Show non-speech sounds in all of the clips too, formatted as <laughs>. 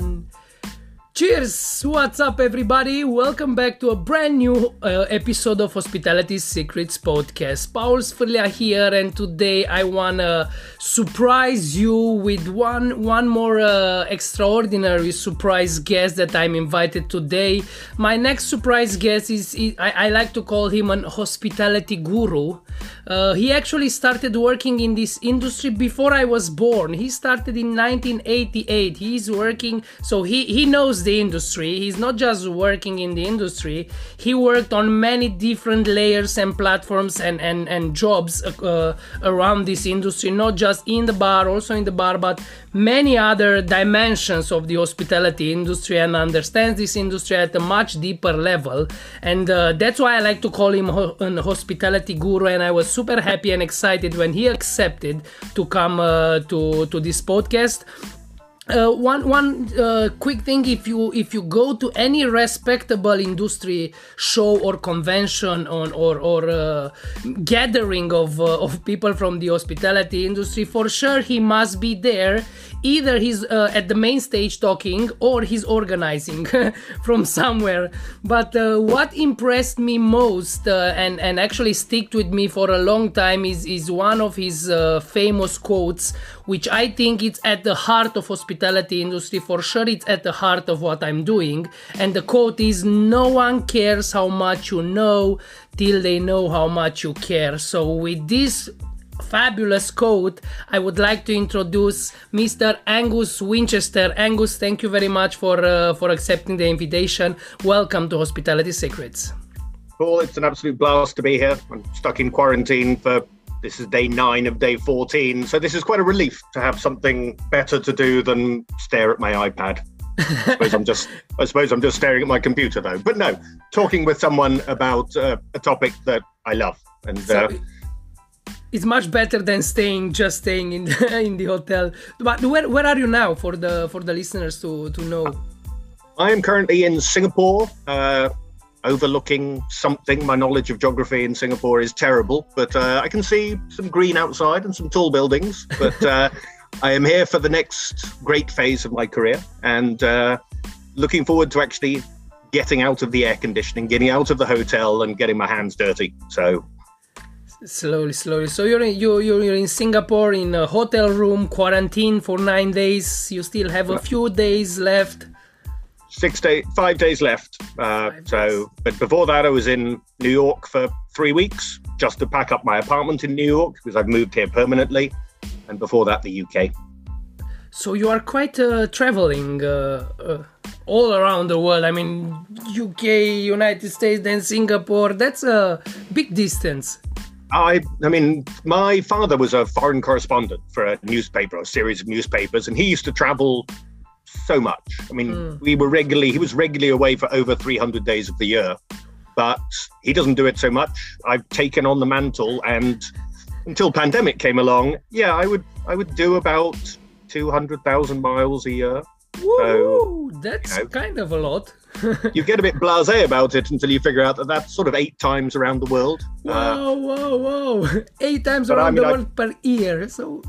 one. Cheers! What's up, everybody? Welcome back to a brand new uh, episode of Hospitality Secrets podcast. Paul Sfirlea here, and today I wanna surprise you with one one more uh, extraordinary surprise guest that I'm invited today. My next surprise guest is, is I, I, like to call him an hospitality guru. Uh, he actually started working in this industry before I was born. He started in 1988. He's working, so he he knows the industry. He's not just working in the industry, he worked on many different layers and platforms and, and, and jobs uh, around this industry, not just in the bar, also in the bar, but many other dimensions of the hospitality industry and understands this industry at a much deeper level. And uh, that's why I like to call him ho- an hospitality guru. And I was super happy and excited when he accepted to come uh, to, to this podcast uh, one one uh, quick thing if you if you go to any respectable industry show or convention on or or uh, gathering of uh, of people from the hospitality industry for sure he must be there. Either he's uh, at the main stage talking or he's organizing <laughs> from somewhere. But uh, what impressed me most and and actually sticked with me for a long time is is one of his famous quotes which I think it's at the heart of hospitality industry. For sure, it's at the heart of what I'm doing. And the quote is, "No one cares how much you know till they know how much you care." So with this fabulous quote, I would like to introduce Mr. Angus Winchester. Angus, thank you very much for uh, for accepting the invitation. Welcome to Hospitality Secrets. Paul, it's an absolute blast to be here. I'm stuck in quarantine for this is day nine of day 14. So this is quite a relief to have something better to do than stare at my iPad. I suppose I'm just I suppose I'm just staring at my computer though. But no, talking with someone about uh, a topic that I love and so uh, it's much better than staying just staying in the, <laughs> in the hotel. But where, where are you now for the for the listeners to to know? I am currently in Singapore. Uh, overlooking something. My knowledge of geography in Singapore is terrible, but uh, I can see some green outside and some tall buildings. But uh, I am here for the next great phase of my career and uh, looking forward to actually getting out of the air conditioning, getting out of the hotel, and getting my hands dirty. So. Slowly, slowly. So you're in, you you're in Singapore in a hotel room, quarantine for nine days. You still have a few days left six days, five days left. Uh, five so, days. but before that, I was in New York for three weeks just to pack up my apartment in New York because I've moved here permanently, and before that, the UK. So you are quite uh, traveling uh, uh all around the world. I mean, UK, United States, then Singapore. That's a big distance. I, I mean, my father was a foreign correspondent for a newspaper, a series of newspapers, and he used to travel so much. I mean, mm. we were regularly, he was regularly away for over 300 days of the year, but he doesn't do it so much. I've taken on the mantle and until pandemic came along, yeah, I would, I would do about 200,000 miles a year. Woo, so, that's you know, kind of a lot. <laughs> you get a bit blasé about it until you figure out that that's sort of eight times around the world. Whoa, uh, whoa, whoa! <laughs> Eight times around I mean, the world I, per year. So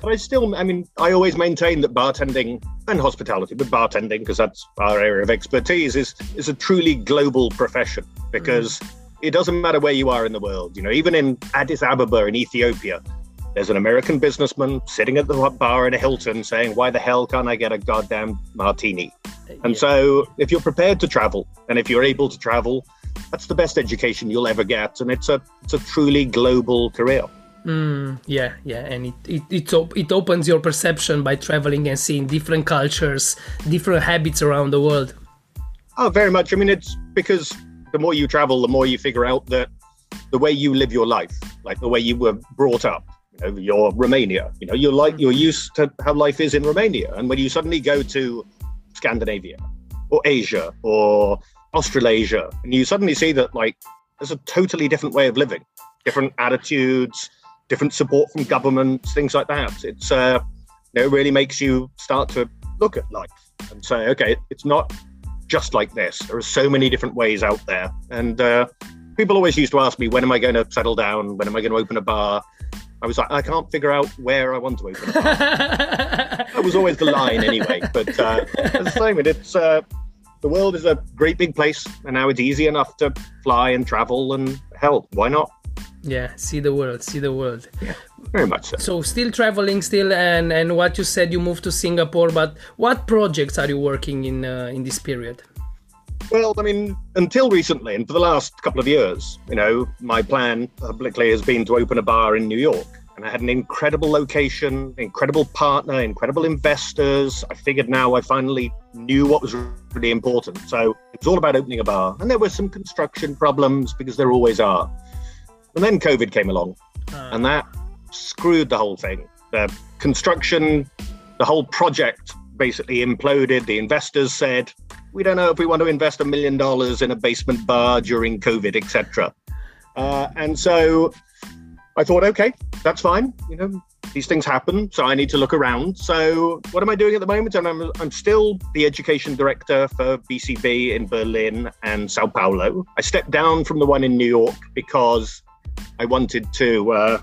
but I still, I mean, I always maintain that bartending and hospitality, but bartending because that's our area of expertise, is is a truly global profession because mm. it doesn't matter where you are in the world. You know, even in Addis Ababa in Ethiopia, there's an American businessman sitting at the bar in a Hilton saying, "Why the hell can't I get a goddamn martini?" And yeah. so, if you're prepared to travel and if you're able to travel, that's the best education you'll ever get, and it's a it's a truly global career. Mm, yeah, yeah, and it it it, op- it opens your perception by traveling and seeing different cultures, different habits around the world. Oh, very much. I mean, it's because the more you travel, the more you figure out that the way you live your life, like the way you were brought up, you know, you're Romania. You know, you're like you're used to how life is in Romania, and when you suddenly go to Scandinavia or Asia or Australasia, and you suddenly see that like there's a totally different way of living, different attitudes, different support from governments, things like that. It's uh, you know, it really makes you start to look at life and say, okay, it's not just like this. There are so many different ways out there, and uh, people always used to ask me, when am I going to settle down? When am I going to open a bar? I was like, I can't figure out where I want to open a bar. <laughs> That was always the line anyway. But uh, as I say, it's uh, the world is a great big place, and now it's easy enough to fly and travel. And hell, why not? Yeah, see the world, see the world. Yeah, very much so. So still traveling, still, and and what you said, you moved to Singapore. But what projects are you working in uh, in this period? Well, I mean, until recently, and for the last couple of years, you know, my plan publicly has been to open a bar in New York. And I had an incredible location, incredible partner, incredible investors. I figured now I finally knew what was really important. So it was all about opening a bar. And there were some construction problems because there always are. And then COVID came along, uh. and that screwed the whole thing. The construction, the whole project basically imploded. The investors said, we don't know if we want to invest a million dollars in a basement bar during COVID, etc. Uh, and so I thought, okay, that's fine. You know, these things happen, so I need to look around. So what am I doing at the moment? And I'm, I'm still the education director for BCB in Berlin and Sao Paulo. I stepped down from the one in New York because I wanted to. Uh,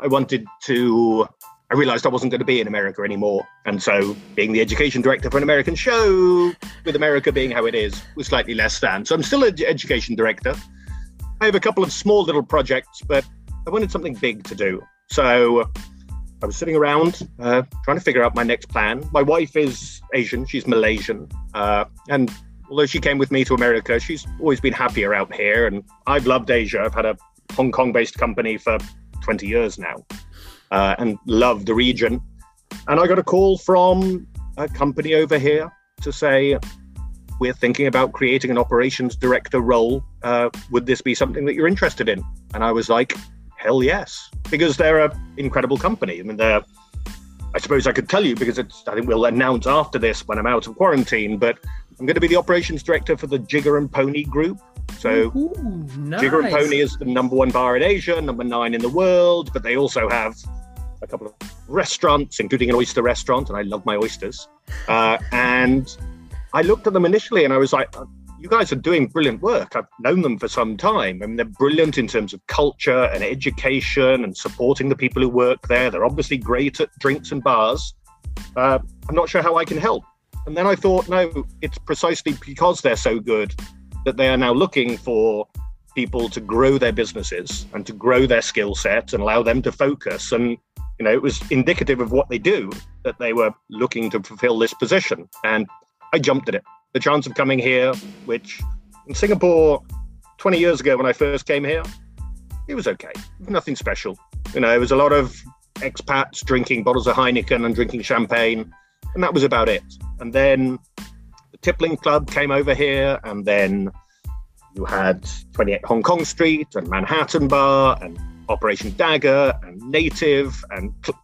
I wanted to I realized I wasn't going to be in America anymore. And so, being the education director for an American show, with America being how it is, was slightly less than. So, I'm still an education director. I have a couple of small little projects, but I wanted something big to do. So, I was sitting around uh, trying to figure out my next plan. My wife is Asian, she's Malaysian. Uh, and although she came with me to America, she's always been happier out here. And I've loved Asia. I've had a Hong Kong based company for 20 years now uh, and love the region. And I got a call from a company over here to say, we're thinking about creating an operations director role. Uh, would this be something that you're interested in? And I was like, hell yes, because they're an incredible company. I mean, they're, I suppose I could tell you because it's, I think we'll announce after this when I'm out of quarantine, but I'm going to be the operations director for the Jigger and Pony Group. So Ooh, nice. Jigger and Pony is the number one bar in Asia, number nine in the world, but they also have a couple of restaurants, including an oyster restaurant, and I love my oysters. Uh, <laughs> and I looked at them initially and I was like, you guys are doing brilliant work. I've known them for some time. I mean, they're brilliant in terms of culture and education and supporting the people who work there. They're obviously great at drinks and bars. Uh, I'm not sure how I can help. And then I thought, no, it's precisely because they're so good that they are now looking for people to grow their businesses and to grow their skill set and allow them to focus. And you know, it was indicative of what they do that they were looking to fulfill this position. And I jumped at it. The chance of coming here, which in Singapore 20 years ago when I first came here, it was okay. Nothing special. You know, it was a lot of expats drinking bottles of Heineken and drinking champagne, and that was about it. And then the Tippling Club came over here, and then you had 28 Hong Kong Street and Manhattan Bar and Operation Dagger and Native and Cl-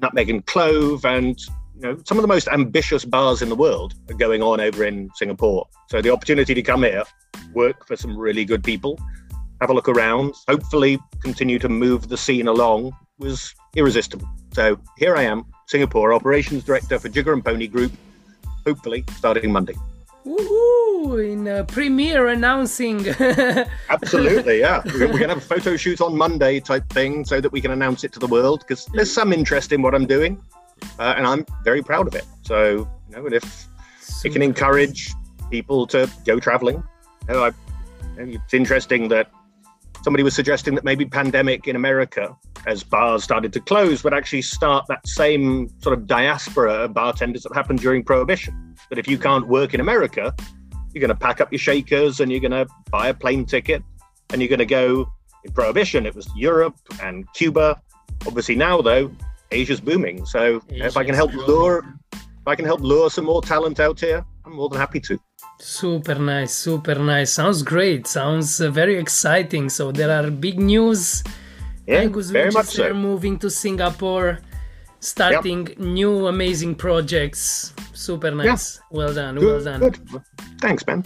Nutmeg and Clove and you know some of the most ambitious bars in the world are going on over in Singapore. So the opportunity to come here, work for some really good people, have a look around, hopefully continue to move the scene along was irresistible. So here I am, Singapore operations director for Jigger and Pony Group, hopefully starting Monday. Woohoo! In a premiere announcing. <laughs> Absolutely, yeah. We're, we're going to have a photo shoot on Monday type thing so that we can announce it to the world because there's some interest in what I'm doing, uh, and I'm very proud of it. So, you know, and if Super. it can encourage people to go traveling, you know, I, it's interesting that somebody was suggesting that maybe pandemic in America, as bars started to close, would actually start that same sort of diaspora of bartenders that happened during Prohibition. That if you can't work in America, you're going to pack up your shakers and you're going to buy a plane ticket and you're going to go. In Prohibition, it was Europe and Cuba. Obviously, now though, Asia's booming. So Asia's if I can help lure, if I can help lure some more talent out here, I'm more than happy to. Super nice, super nice. Sounds great. Sounds uh, very exciting. So there are big news. Yeah, Angus very much so. moving to Singapore, starting yep. new amazing projects. Super nice. Yeah. Well done. Good, well done. Good. Thanks, man.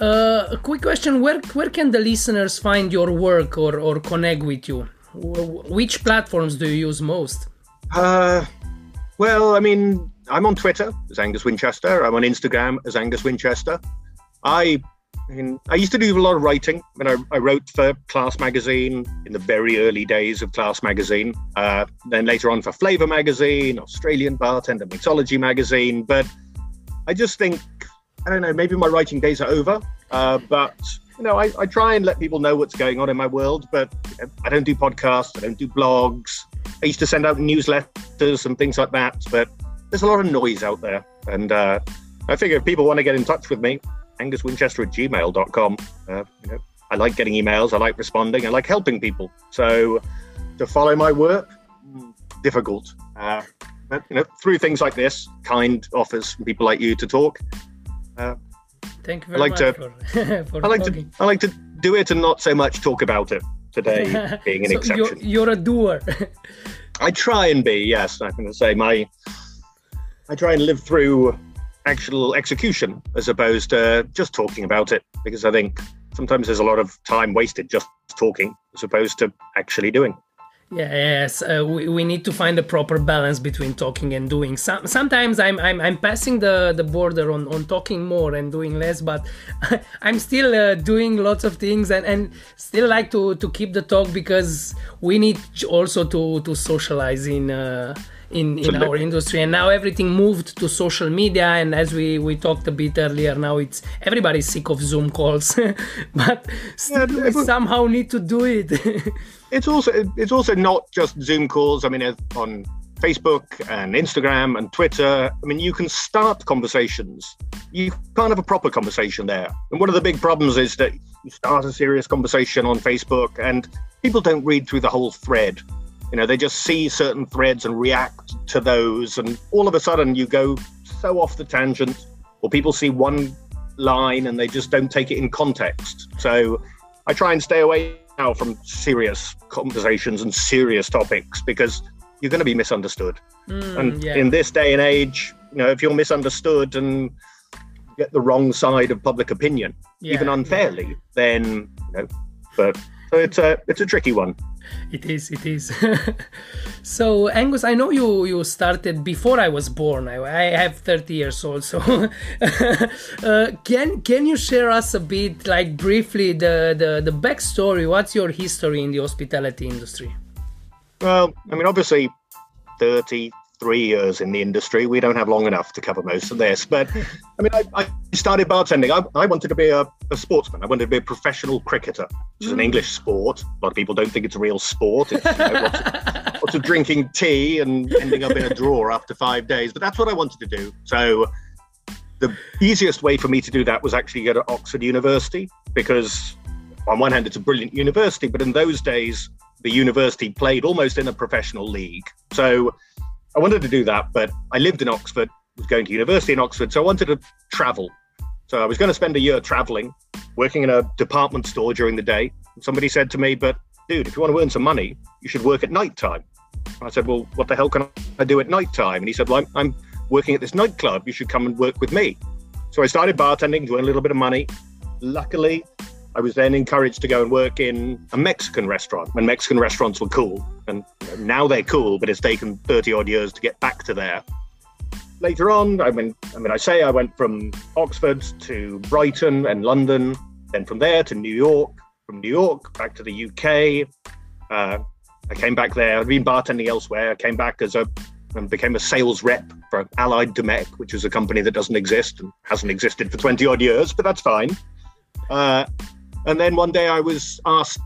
Uh, a quick question: Where where can the listeners find your work or or connect with you? Which platforms do you use most? Uh, well, I mean, I'm on Twitter as Angus Winchester. I'm on Instagram as Angus Winchester. I I mean, I used to do a lot of writing. I mean, I, I wrote for Class Magazine in the very early days of Class Magazine. Uh, then later on for Flavor Magazine, Australian Bartender, Mixology Magazine. But I just think, I don't know, maybe my writing days are over. Uh, but you know, I, I, try and let people know what's going on in my world. But you know, I don't do podcasts. I don't do blogs. I used to send out newsletters and things like that. But there's a lot of noise out there, and uh, I figure if people want to get in touch with me, anguswinchester at gmail.com. Uh, you know, I like getting emails, I like responding, I like helping people. So to follow my work, difficult. Uh, but you know, through things like this, kind offers from people like you to talk. Uh, Thank you very I like much to, for, <laughs> for I like talking. to I like to do it and not so much talk about it. Today <laughs> being an so exception. You're, you're a doer. I try and be. Yes, I'm going to say my. I try and live through actual execution as opposed to just talking about it because I think sometimes there's a lot of time wasted just talking as opposed to actually doing. Yes, uh, we, we need to find a proper balance between talking and doing. Some, sometimes I'm, I'm I'm passing the, the border on, on talking more and doing less, but <laughs> I'm still uh, doing lots of things and, and still like to, to keep the talk because we need also to to socialize in uh, in, in our industry. And now everything moved to social media. And as we we talked a bit earlier now it's everybody's sick of zoom calls. <laughs> But yeah, we somehow need to do it. <laughs> It's also it's also not just zoom calls. I mean on facebook and instagram and twitter i mean you can start conversations. You can't have a proper conversation there. And one of the big problems is that you start a serious conversation on facebook and people don't read through the whole thread you know, they just see certain threads and react to those, and all of a sudden you go so off the tangent, or people see one line and they just don't take it in context. So I try and stay away now from serious conversations and serious topics because you're going to be misunderstood. Mm, and yeah. in this day and age, you know, if you're misunderstood and get the wrong side of public opinion, yeah, even unfairly, yeah. then you know, but so it's a it's a tricky one. It is it is. <laughs> So angus i know you you started before i was born. I, I have 30 years old so <laughs> uh, can can you share us a bit like briefly the, the the backstory? What's your history in the hospitality industry? Well i mean obviously 30 three years in the industry. We don't have long enough to cover most of this. But I mean, I, I started bartending. I, I, wanted to be a, a, sportsman. I wanted to be a professional cricketer, which is an mm. English sport. A lot of people don't think it's a real sport. It's you know, lots, of, <laughs> lots of drinking tea and ending up in a drawer after five days. But that's what I wanted to do. So the easiest way for me to do that was actually go to Oxford University because on one hand it's a brilliant university, but in those days the university played almost in a professional league. So I wanted to do that, but I lived in Oxford, was going to university in Oxford, so I wanted to travel. So I was going to spend a year traveling, working in a department store during the day. somebody said to me, "But dude, if you want to earn some money, you should work at night time." I said, "Well, what the hell can I do at night time?" And he said, "Well, I'm, I'm working at this nightclub. You should come and work with me." So I started bartending earn a little bit of money. Luckily, I was then encouraged to go and work in a Mexican restaurant when Mexican restaurants were cool. And now they're cool, but it's taken 30 odd years to get back to there. Later on, I mean, I mean, I say I went from Oxford to Brighton and London, then from there to New York, from New York back to the UK. Uh, I came back there. I'd been bartending elsewhere. I came back as a and became a sales rep for Allied Domecq, which is a company that doesn't exist and hasn't existed for 20 odd years, but that's fine. Uh, and then one day I was asked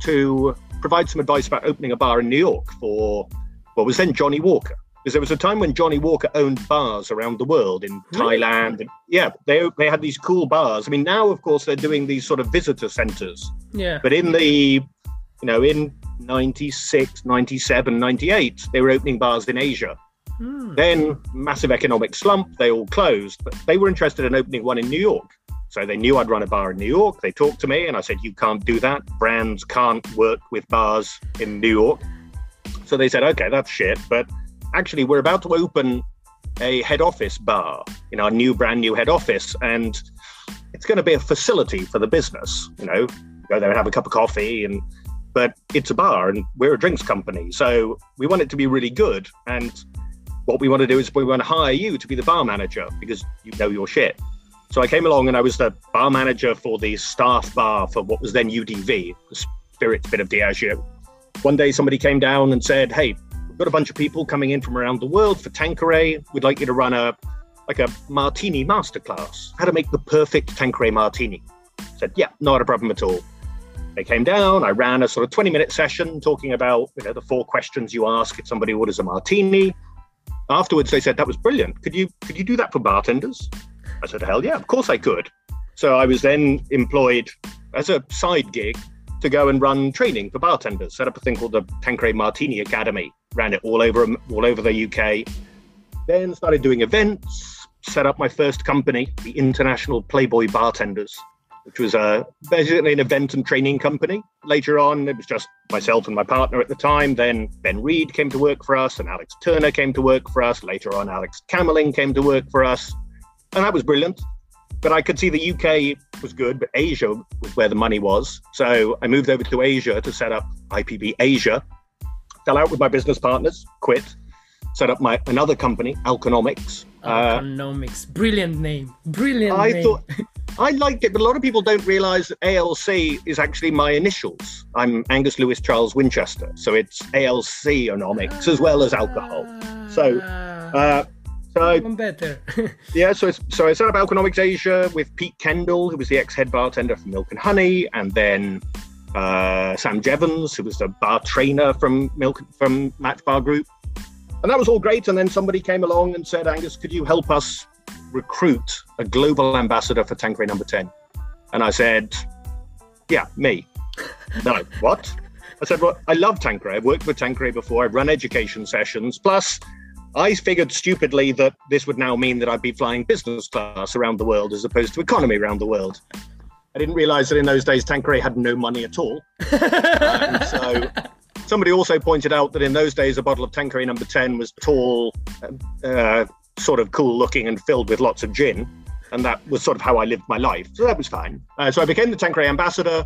to provide some advice about opening a bar in New York for what was then Johnnie Walker. Because there was a time when Johnnie Walker owned bars around the world in really? Thailand. And yeah, they, they had these cool bars. I mean, now, of course, they're doing these sort of visitor centers. Yeah. But in the, you know, in 96, 97, 98, they were opening bars in Asia. Hmm. Then, massive economic slump, they all closed. But they were interested in opening one in New York. So they knew I'd run a bar in New York. They talked to me and I said, You can't do that. Brands can't work with bars in New York. So they said, Okay, that's shit. But actually, we're about to open a head office bar in our new, brand new head office. And it's going to be a facility for the business. You know, go there and have a cup of coffee and but it's a bar and we're a drinks company. So we want it to be really good. And what we want to do is we want to hire you to be the bar manager because you know your shit. So I came along and I was the bar manager for the staff bar for what was then UDV, the Spirits bit of Diageo. One day somebody came down and said, Hey, we've got a bunch of people coming in from around the world for Tanqueray. We'd like you to run a like a martini masterclass, how to make the perfect Tanqueray martini. Said, yeah, not a problem at all. They came down. I ran a sort of 20 minute session talking about you know the four questions you ask if somebody orders a martini. Afterwards, they said that was brilliant. Could you could you do that for bartenders? I said, hell yeah, of course I could. So I was then employed as a side gig to go and run training for bartenders. Set up a thing called the Tanqueray Martini Academy. Ran it all over all over the UK. Then started doing events. Set up my first company, the International Playboy Bartenders, which was uh, basically an event and training company. Later on, it was just myself and my partner at the time. Then Ben Reed came to work for us, and Alex Turner came to work for us. Later on, Alex Kammerling came to work for us, and that was brilliant. But I could see the UK was good, but Asia was where the money was. So I moved over to Asia to set up IPB Asia. Fell out with my business partners, quit, set up my another company, Alconomics. Alconomics, uh, brilliant name, brilliant. I name. thought I liked it, but a lot of people don't realise that ALC is actually my initials. I'm Angus Lewis Charles Winchester, so it's ALC Onomics as well as alcohol. So, uh, so even better. <laughs> yeah, so it's, so I set up Alconomics Asia with Pete Kendall, who was the ex-head bartender from Milk and Honey, and then uh, Sam Jevons, who was the bar trainer from Milk from Match Bar Group, and that was all great. And then somebody came along and said, Angus, could you help us recruit a global ambassador for Tanqueray number 10? And I said, yeah, me. <laughs> no, what? I said, well, I love Tanqueray. I've worked with Tanqueray before. I've run education sessions. Plus, I figured stupidly that this would now mean that I'd be flying business class around the world as opposed to economy around the world. I didn't realize that in those days Tanqueray had no money at all. <laughs> so somebody also pointed out that in those days a bottle of Tanqueray number 10 was tall, uh, sort of cool looking and filled with lots of gin. And that was sort of how I lived my life. So that was fine. Uh, so I became the Tanqueray ambassador,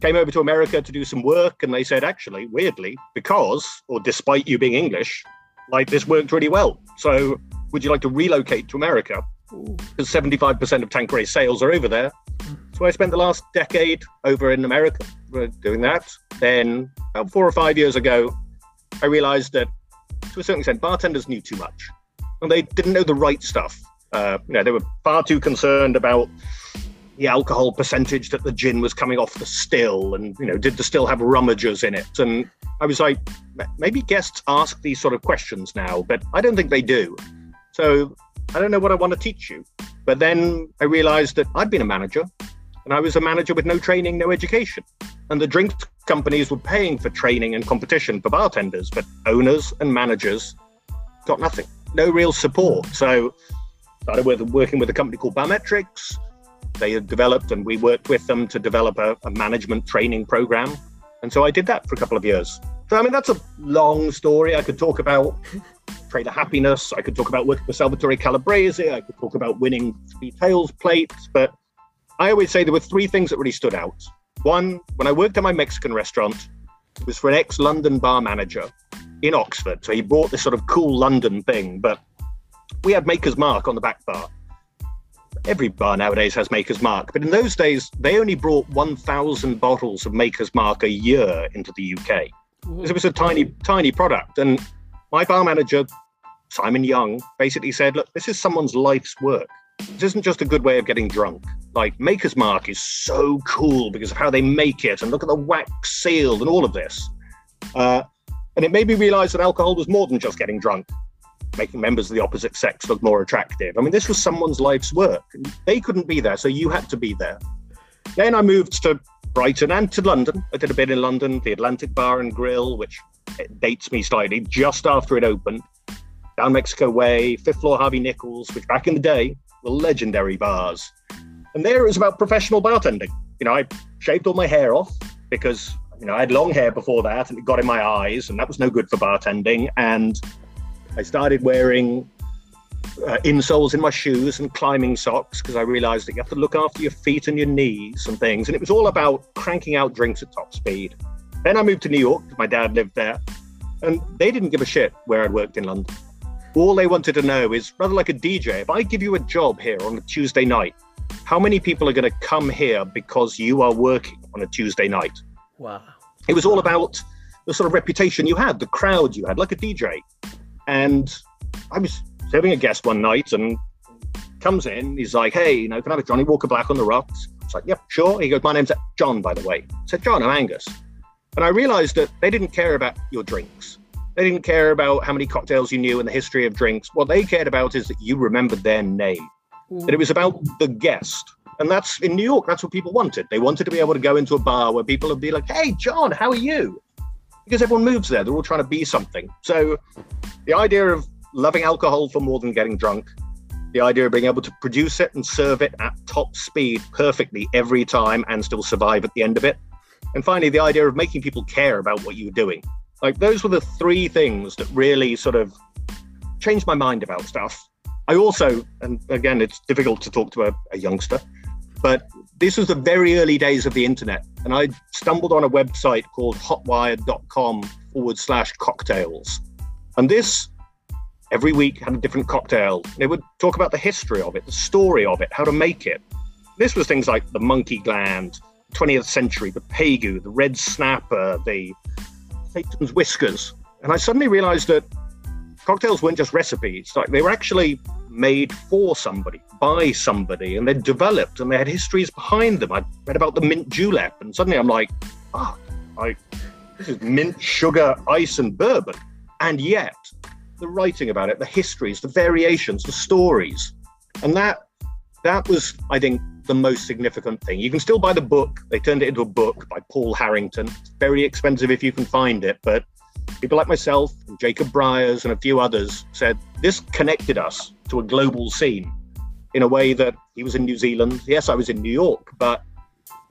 came over to America to do some work. And they said, actually, weirdly, because, or despite you being English, like this worked really well. So would you like to relocate to America? Because 75% of Tanqueray sales are over there. So I spent the last decade over in America uh, doing that. Then, about four or five years ago, I realized that to a certain extent, bartenders knew too much and they didn't know the right stuff. Uh, you know, they were far too concerned about the alcohol percentage that the gin was coming off the still, and you know, did the still have rummagers in it? And I was like, maybe guests ask these sort of questions now, but I don't think they do. So I don't know what I want to teach you. But then I realized that I'd been a manager, and I was a manager with no training, no education. And the drinks companies were paying for training and competition for bartenders, but owners and managers got nothing no real support. So started with working with a company called Barmetrics. They had developed, and we worked with them to develop a, a management training program. And so I did that for a couple of years. So I mean, that's a long story. I could talk about Trailer Happiness. I could talk about working with Salvatore Calabrese. I could talk about winning three tails plates. But I always say there were three things that really stood out. One, when I worked at my Mexican restaurant, it was for an ex-London bar manager in Oxford. So he brought this sort of cool London thing, but we had Maker's Mark on the back bar. Every bar nowadays has Maker's Mark, but in those days, they only brought 1,000 bottles of Maker's Mark a year into the UK. It was a tiny, tiny product. And my bar manager, Simon Young, basically said, look, this is someone's life's work. This isn't just a good way of getting drunk. Like, Maker's Mark is so cool because of how they make it, and look at the wax seal and all of this. Uh, and it made me realize that alcohol was more than just getting drunk, making members of the opposite sex look more attractive. I mean, this was someone's life's work. They couldn't be there, so you had to be there. Then I moved to Brighton and to London. I did a bit in London, the Atlantic Bar and Grill, which eh, dates me slightly, just after it opened. Down Mexico Way, fifth floor Harvey Nichols, which back in the day were legendary bars. And there it was about professional bartending. You know, I shaved all my hair off because you know, I had long hair before that and it got in my eyes, and that was no good for bartending. And I started wearing uh, insoles in my shoes and climbing socks because I realized that you have to look after your feet and your knees and things. And it was all about cranking out drinks at top speed. Then I moved to New York. My dad lived there, and they didn't give a shit where I'd worked in London. all they wanted to know is rather like a DJ, if I give you a job here on a Tuesday night, how many people are going to come here because you are working on a Tuesday night? Wow. It was all about the sort of reputation you had, the crowd you had, like a DJ. And I was serving a guest one night and comes in, he's like, Hey, you know, can I have a Johnnie Walker Black on the rocks? I was like, Yep, sure. He goes, My name's John, by the way. I said, John, I'm Angus. And I realized that they didn't care about your drinks. They didn't care about how many cocktails you knew and the history of drinks. What they cared about is that you remembered their name. Hmm. That it was about the guest. And that's in New York, that's what people wanted. They wanted to be able to go into a bar where people would be like, Hey, John, how are you? Because everyone moves there. They're all trying to be something. So the idea of loving alcohol for more than getting drunk, the idea of being able to produce it and serve it at top speed perfectly every time and still survive at the end of it. And finally, the idea of making people care about what you're doing. Like those were the three things that really sort of changed my mind about stuff. I also, and again, it's difficult to talk to a, a youngster, but this was the very early days of the internet. And I stumbled on a website called hotwired.com forward slash cocktails. And this every week had a different cocktail. They would talk about the history of it, the story of it, how to make it. This was things like the monkey gland, 20th century, the Pegu, the red snapper, the Satan's whiskers. And I suddenly realized that cocktails weren't just recipes, like they were actually made for somebody, by somebody, and they're developed and they had histories behind them. I read about the mint julep, and suddenly I'm like, ah, oh, this is mint, sugar, ice, and bourbon. And yet, the writing about it, the histories, the variations, the stories, and that that was, I think, the most significant thing. You can still buy the book. They turned it into a book by Paul Harrington. It's very expensive if you can find it, but people like myself and Jacob Briars and a few others said this connected us to a global scene in a way that he was in New Zealand. Yes, I was in New York, but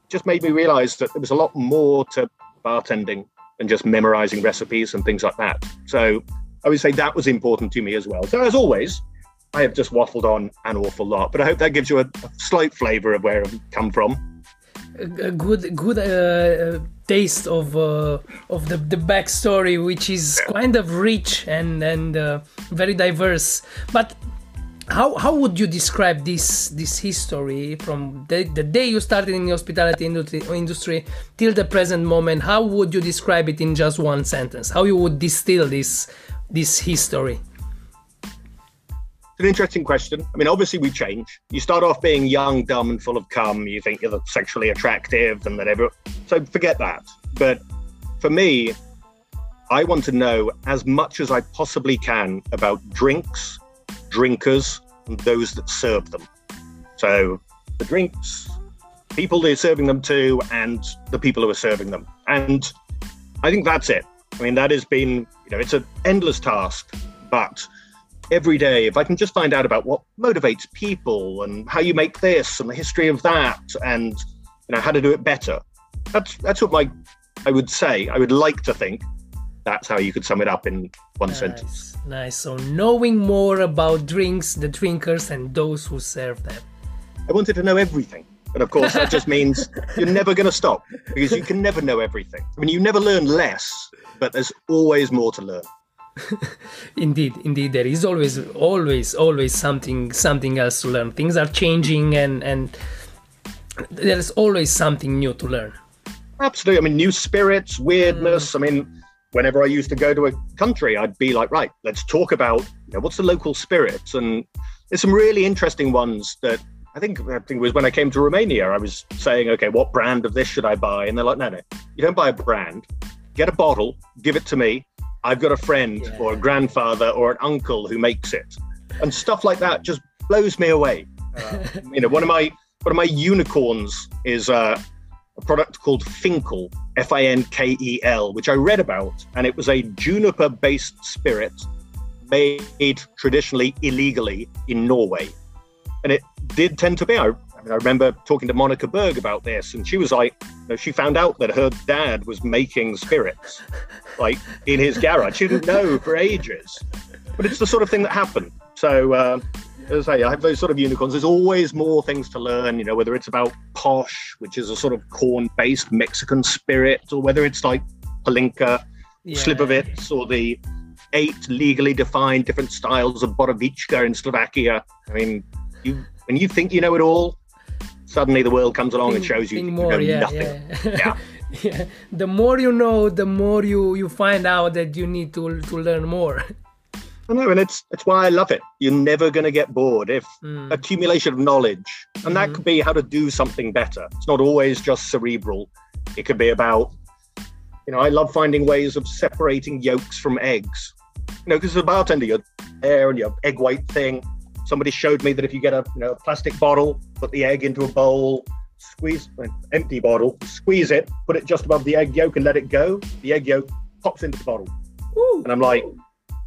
just made me realize that there was a lot more to bartending than just memorizing recipes and things like that. So I would say that was important to me as well. So as always, I have just waffled on an awful lot, but I hope that gives you a, a slight flavour of where I've come from. Good, good uh, taste of uh, of the, the backstory, which is kind of rich and and uh, very diverse. But how how would you describe this this history from the, the day you started in the hospitality industry, industry till the present moment? How would you describe it in just one sentence? How you would distill this this history? An interesting question. I mean, obviously we change. You start off being young, dumb, and full of cum. You think you're sexually attractive and whatever. So forget that. But for me, I want to know as much as I possibly can about drinks, drinkers, and those that serve them. So the drinks, people they're serving them to, and the people who are serving them. And I think that's it. I mean, that has been, you know, it's an endless task, but every day, if I can just find out about what motivates people and how you make this and the history of that and you know how to do it better, that's that's what my I would say. I would like to think that's how you could sum it up in one nice, sentence. Nice. So knowing more about drinks, the drinkers, and those who serve them. I wanted to know everything. And of course, that just means <laughs> you're never going to stop because you can never know everything. I mean, you never learn less, but there's always more to learn. <laughs> indeed indeed there is always always always something something else to learn things are changing and and there's always something new to learn absolutely i mean new spirits weirdness mm. i mean whenever i used to go to a country i'd be like right let's talk about you know, what's the local spirits and there's some really interesting ones that I think I think it was when I came to Romania. I was saying, okay, what brand of this should I buy? And they're like, no, no, you don't buy a brand. Get a bottle, give it to me, I've got a friend yeah. or a grandfather or an uncle who makes it, and stuff like that just blows me away. Uh, <laughs> you know, one of my one of my unicorns is uh, a product called Finkel, F I N K E L, which I read about, and it was a juniper-based spirit made traditionally illegally in Norway, and it did tend to be. I I mean, I remember talking to Monica Berg about this, and she was like, you know, she found out that her dad was making spirits, like in his garage. She didn't know for ages, but it's the sort of thing that happened. So, uh, as I say, I have those sort of unicorns. There's always more things to learn, you know, whether it's about pox, which is a sort of corn-based Mexican spirit, or whether it's like palinka, yeah. slivovitz, or the eight legally defined different styles of Borovichka in Slovakia. I mean, you when you think you know it all, suddenly the world comes along and shows you, you more, know yeah, nothing. Yeah. Yeah. <laughs> yeah. The more you know, the more you you find out that you need to to learn more. I know, and it's it's why I love it. You're never going to get bored if Mm. accumulation of knowledge, and that Mhm. could be how to do something better. It's not always just cerebral. It could be about, you know, I love finding ways of separating yolks from eggs. You know, because as a bartender, you're there and your egg white thing. Somebody showed me that if you get a you know a plastic bottle, put the egg into a bowl, squeeze an empty bottle, squeeze it, put it just above the egg yolk, and let it go. The egg yolk pops into the bottle, Woo. and I'm like,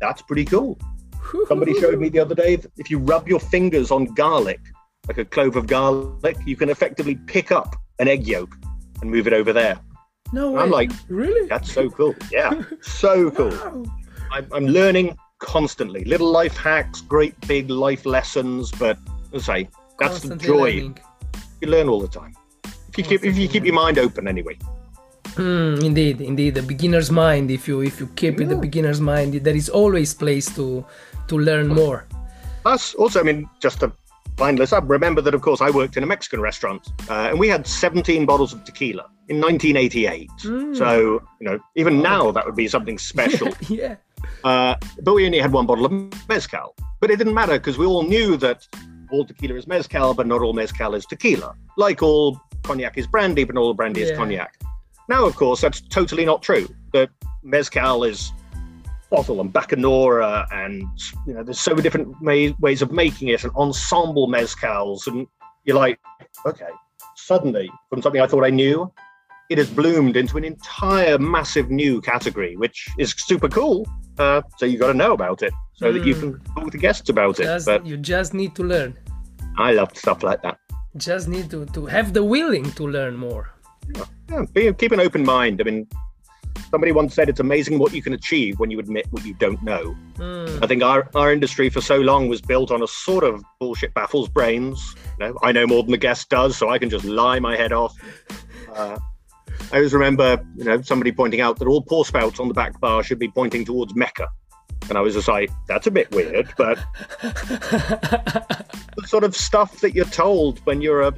that's pretty cool. <laughs> Somebody showed me the other day that if you rub your fingers on garlic, like a clove of garlic, you can effectively pick up an egg yolk and move it over there. No way. I'm like, really? That's so cool. Yeah, <laughs> so cool. Wow. I'm, I'm learning constantly. Little life hacks, great big life lessons, but as I say, that's the joy. learning. You learn all the time. If you keep if you keep your mind open anyway. Mm, indeed, indeed, the beginner's mind. If you if you keep it the beginner's mind, there is always place to to learn more. Plus, also, I mean, just to wind this up, remember that, of course, I worked in a Mexican restaurant uh, and we had 17 bottles of tequila in 1988. Mm. So, you know, even now that would be something special. <laughs> yeah. Uh, but we only had one bottle of mezcal. But it didn't matter because we all knew that all tequila is mezcal, but not all mezcal is tequila. Like all cognac is brandy, but not all brandy Yeah. is cognac. Now, of course, that's totally not true. That mezcal is bottle and bacanora, and you know, there's so many different way, ways of making it, and ensamble mezcals, and you're like, okay, suddenly from something I thought I knew, it has bloomed into an entire massive new category, which is super cool. Uh, so you got to know about it so that you Mm. can talk to guests about it. But you just need to learn. I love stuff like that. Just need to to have the willing to learn more. Yeah, be, keep an open mind. I mean, somebody once said it's amazing what you can achieve when you admit what you don't know. Mm. I think our, our industry for so long was built on a sort of bullshit baffles brains. You know, I know more than the guest does, so I can just lie my head off. Uh, I always remember, you know, somebody pointing out that all pour spouts on the back bar should be pointing towards Mecca. And I was just like, that's a bit weird, but <laughs> the sort of stuff that you're told when you're a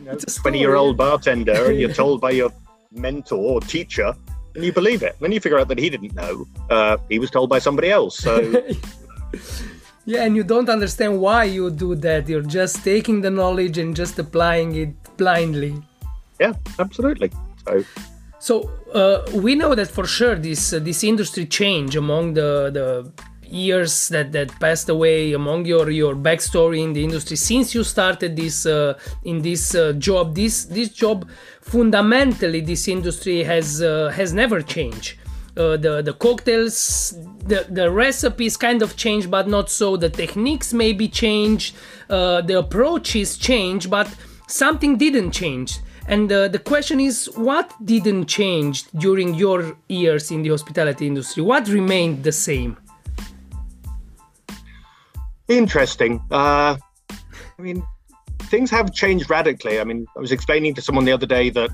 you know, 20 year old bartender and you're <laughs> told by your mentor or teacher, and you believe it. then you figure out that he didn't know. Uh, he was told by somebody else. So, <laughs> yeah, and you don't understand why you do that. You're just taking the knowledge and just applying it blindly. yeah, absolutely. So, So uh, we know that for sure this uh, this industry change among the the years that that passed away among your your backstory in the industry since you started this uh, in this uh, job this this job fundamentally this industry has uh, has never changed. Uh, the the cocktails the the recipes kind of changed but not so. The techniques maybe changed uh, the approaches changed but something didn't change and uh, the question is, what didn't change during your years in the hospitality industry? What remained the same? interesting. Uh, I mean, things have changed radically. I mean, I was explaining to someone the other day that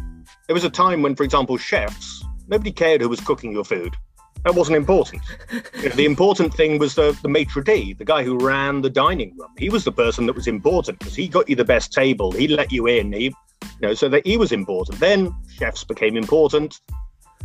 there was a time when, for example, chefs, nobody cared who was cooking your food. That wasn't important. <laughs> You know, the important thing was the, the maitre d', the guy who ran the dining room. He was the person that was important because he got you the best table. He let you in. He, you know, so that he was important. Then chefs became important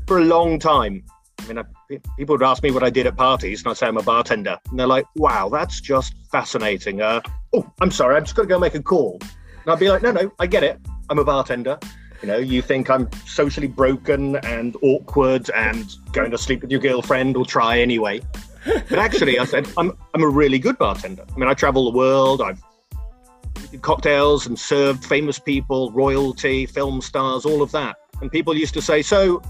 for a long time. I mean, I, people would ask me what I did at parties, and I'd say I'm a bartender, and they're like, "Wow, that's just fascinating." Uh, oh, I'm sorry, I'm just got to go make a call, and I'd be like, "No, no, I get it. I'm a bartender. You know, you think I'm socially broken and awkward and going to sleep with your girlfriend or try anyway." But actually, I said, "I'm I'm a really good bartender. I mean, I travel the world. I've cocktails and served famous people, royalty, film stars, all of that. And people used to say, "So,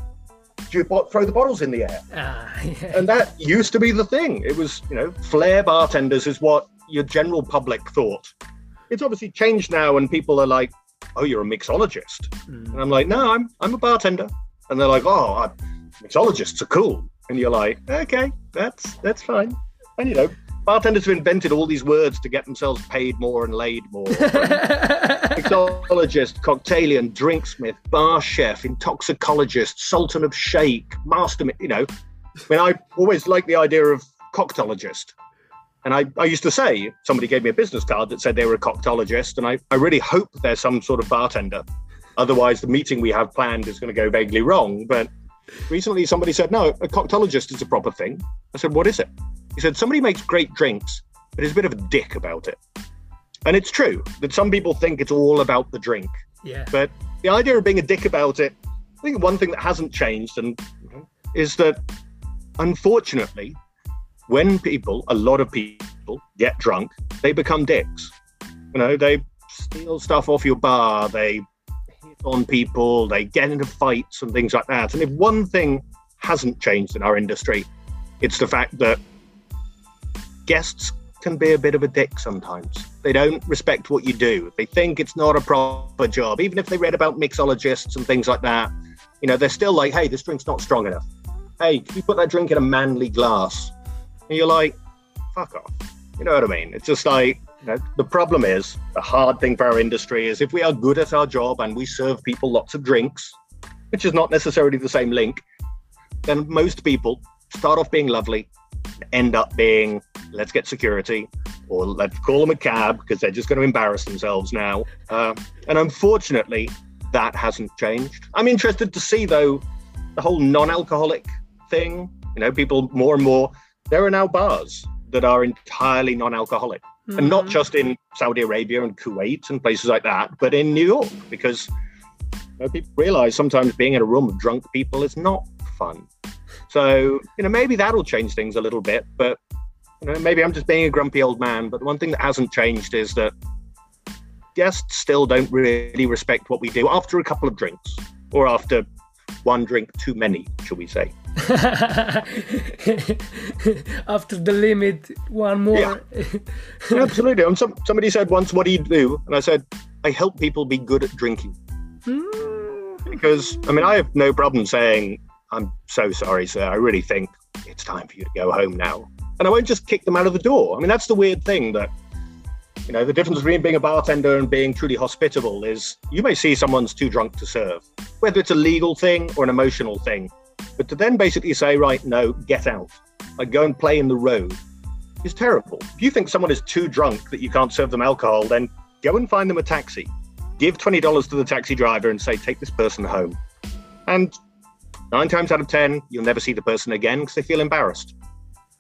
do you bo- throw the bottles in the air?" Ah, <laughs> yeah. And that used to be the thing. It was, you know, flair bartenders is what your general public thought. It's obviously changed now, and people are like, "Oh, you're a mixologist," Mm. and I'm like, "No, I'm I'm a bartender," and they're like, "Oh, I, mixologists are cool," and you're like, "Okay, that's that's fine," and you know. Bartenders have invented all these words to get themselves paid more and laid more. <laughs> mixologist, cocktailian, drinksmith, bar chef, intoxicologist, sultan of shake, master. You know, I mean, I always like the idea of cocktailologist. And I, I used to say, somebody gave me a business card that said they were a cocktailologist. And I, I really hope they're some sort of bartender. Otherwise, the meeting we have planned is going to go vaguely wrong. But recently, somebody said, no, a cocktailologist is a proper thing. I said, what is it? He said, somebody makes great drinks, but is a bit of a dick about it. And it's true that some people think it's all about the drink. Yeah. But the idea of being a dick about it, I think one thing that hasn't changed and is that unfortunately, when people, a lot of people get drunk, they become dicks. You know, they steal stuff off your bar, they hit on people, they get into fights and things like that. And if one thing hasn't changed in our industry, it's the fact that guests can be a bit of a dick sometimes. They don't respect what you do. They think it's not a proper job. Even if they read about mixologists and things like that, you know, they're still like, hey, this drink's not strong enough. Hey, can you put that drink in a manly glass? And you're like, fuck off. You know what I mean? It's just like, you know, the problem is the hard thing for our industry is if we are good at our job and we serve people lots of drinks, which is not necessarily the same link, then most people start off being lovely, end up being let's get security or let's call them a cab because they're just going to embarrass themselves now. Uh, and unfortunately, that hasn't changed. I'm interested to see though the whole non-alcoholic thing. You know, people more and more. There are now bars that are entirely non-alcoholic, mm-hmm. and not just in Saudi Arabia and Kuwait and places like that, but in New York because you know, people realize sometimes being in a room of drunk people is not fun. So, you know, maybe that'll change things a little bit, but you know, maybe I'm just being a grumpy old man. But the one thing that hasn't changed is that guests still don't really respect what we do after a couple of drinks or after one drink too many, shall we say. <laughs> after the limit, one more. <laughs> Yeah. Absolutely. And some, somebody said once, What do you do? And I said, I help people be good at drinking. Mm. Because, I mean, I have no problem saying, I'm so sorry, sir. I really think it's time for you to go home now. And I won't just kick them out of the door. I mean, that's the weird thing that, you know, the difference between being a bartender and being truly hospitable is you may see someone's too drunk to serve, whether it's a legal thing or an emotional thing. But to then basically say, right, no, get out, like go and play in the road is terrible. If you think someone is too drunk that you can't serve them alcohol, then go and find them a taxi. Give $20 to the taxi driver and say, take this person home. And Nine times out of 10, you'll never see the person again because they feel embarrassed.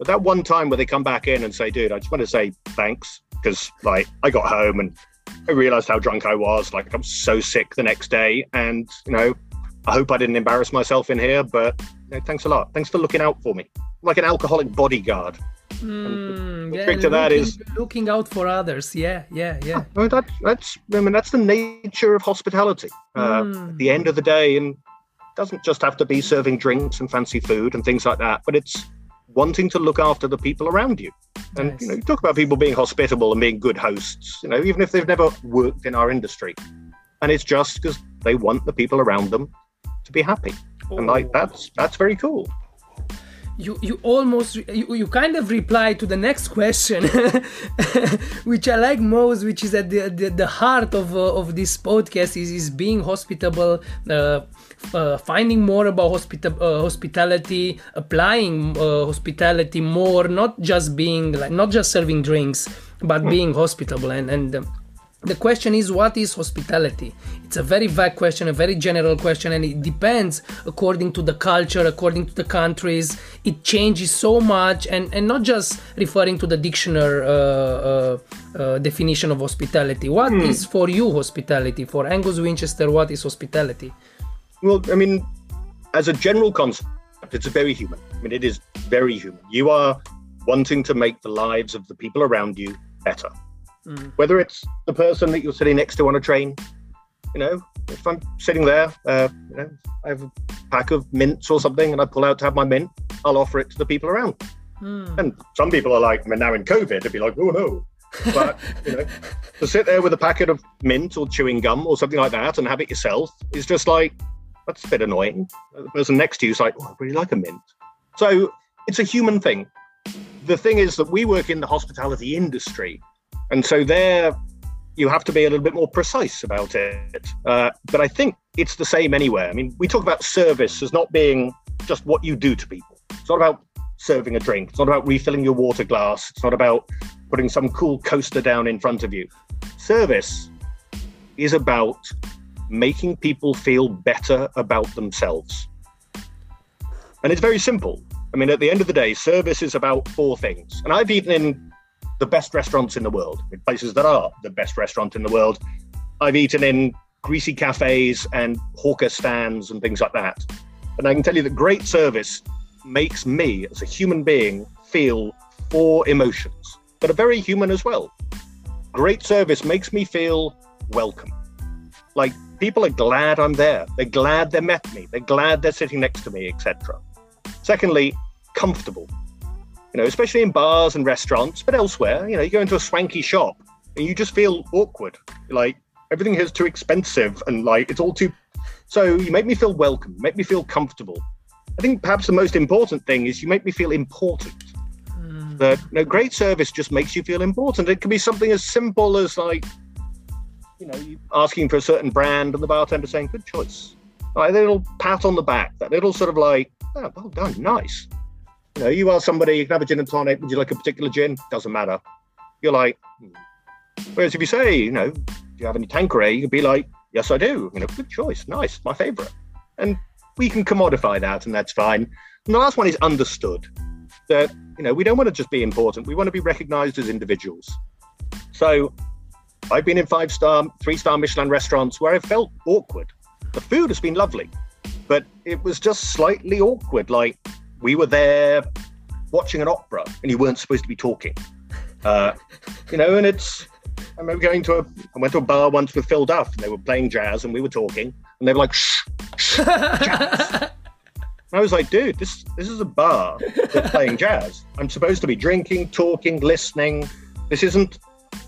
But that one time where they come back in and say, dude, I just want to say thanks because like I got home and I realized how drunk I was. Like I'm so sick the next day. And, you know, I hope I didn't embarrass myself in here, but you know, thanks a lot. Thanks for looking out for me. like an alcoholic bodyguard. Mm, yeah, to that looking, is looking out for others. Yeah, yeah, yeah. Oh, that, that's I mean that's the nature of hospitality. Uh, mm. At the end of the day, and doesn't just have to be serving drinks and fancy food and things like that, but it's wanting to look after the people around you. And nice. you know, you talk about people being hospitable and being good hosts, you know, even if they've never worked in our industry. And it's just because they want the people around them to be happy. Oh. And like that's that's very cool you you almost you, you kind of reply to the next question <laughs> which i like most which is at the the, the heart of uh, of this podcast is is being hospitable uh, uh, finding more about hospita- uh, hospitality applying uh, hospitality more not just being like not just serving drinks but hmm. being hospitable. And and um, the question is what is hospitality? It's a very vague question a very general question and it depends according to the culture according to the countries. It changes so much and and not just referring to the dictionary uh, uh, uh, definition of hospitality. What hmm. is for you hospitality? For angus winchester what is hospitality well i mean as a general concept it's very human i mean it is very human you are wanting to make the lives of the people around you better Mm. Whether it's the person that you're sitting next to on a train, you know, if I'm sitting there, uh, you know, I have a pack of mints or something, and I pull out to have my mint, I'll offer it to the people around. Mm. And some people are like, I mean, now in COVID, they'd be like, oh no. <laughs> But you know, to sit there with a packet of mint or chewing gum or something like that and have it yourself is just like that's a bit annoying. The person next to you is like, oh, I really like a mint. So it's a human thing. The thing is that we work in the hospitality industry, and so there, you have to be a little bit more precise about it. Uh, but I think it's the same anywhere. I mean, we talk about service as not being just what you do to people. It's not about serving a drink. It's not about refilling your water glass. It's not about putting some cool coaster down in front of you. Service is about making people feel better about themselves. And it's very simple. I mean, at the end of the day, service is about four things. And I've eaten in the best restaurants in the world, in places that are the best restaurant in the world. I've eaten in greasy cafes and hawker stands and things like that. And I can tell you that great service makes me, as a human being, feel four emotions that are very human as well. Great service makes me feel welcome. Like people are glad I'm there. They're glad they met me. They're glad they're sitting next to me, etc. Secondly, comfortable. You know, especially in bars and restaurants, but elsewhere, you know, you go into a swanky shop and you just feel awkward. Like everything here's too expensive and like it's all too so you make me feel welcome, make me feel comfortable. I think perhaps the most important thing is you make me feel important. Mm. That you know, great service just makes you feel important. It can be something as simple as like, you know, you asking for a certain brand and the bartender saying, "Good choice." Like a little pat on the back, that little sort of like, "Oh, well done, nice." You know, you ask somebody, you can have a gin and tonic. Would you like a particular gin? Doesn't matter. You're like, hmm. whereas if you say, you know, do you have any Tanqueray? You can be like, yes, I do. You know, good choice, nice, my favorite. And we can commodify that, and that's fine. And the last one is understood that you know we don't want to just be important; we want to be recognised as individuals. So, I've been in five star, three star Michelin restaurants where I felt awkward. The food has been lovely, but it was just slightly awkward. Like we were there watching an opera, and you weren't supposed to be talking. <laughs> Uh, you know, and it's I remember going to a, I went to a bar once with Phil Duff, and they were playing jazz, and we were talking, and they were like, shh, shh, jazz. I was like, dude, this this is a bar that's playing jazz. I'm supposed to be drinking, talking, listening. This isn't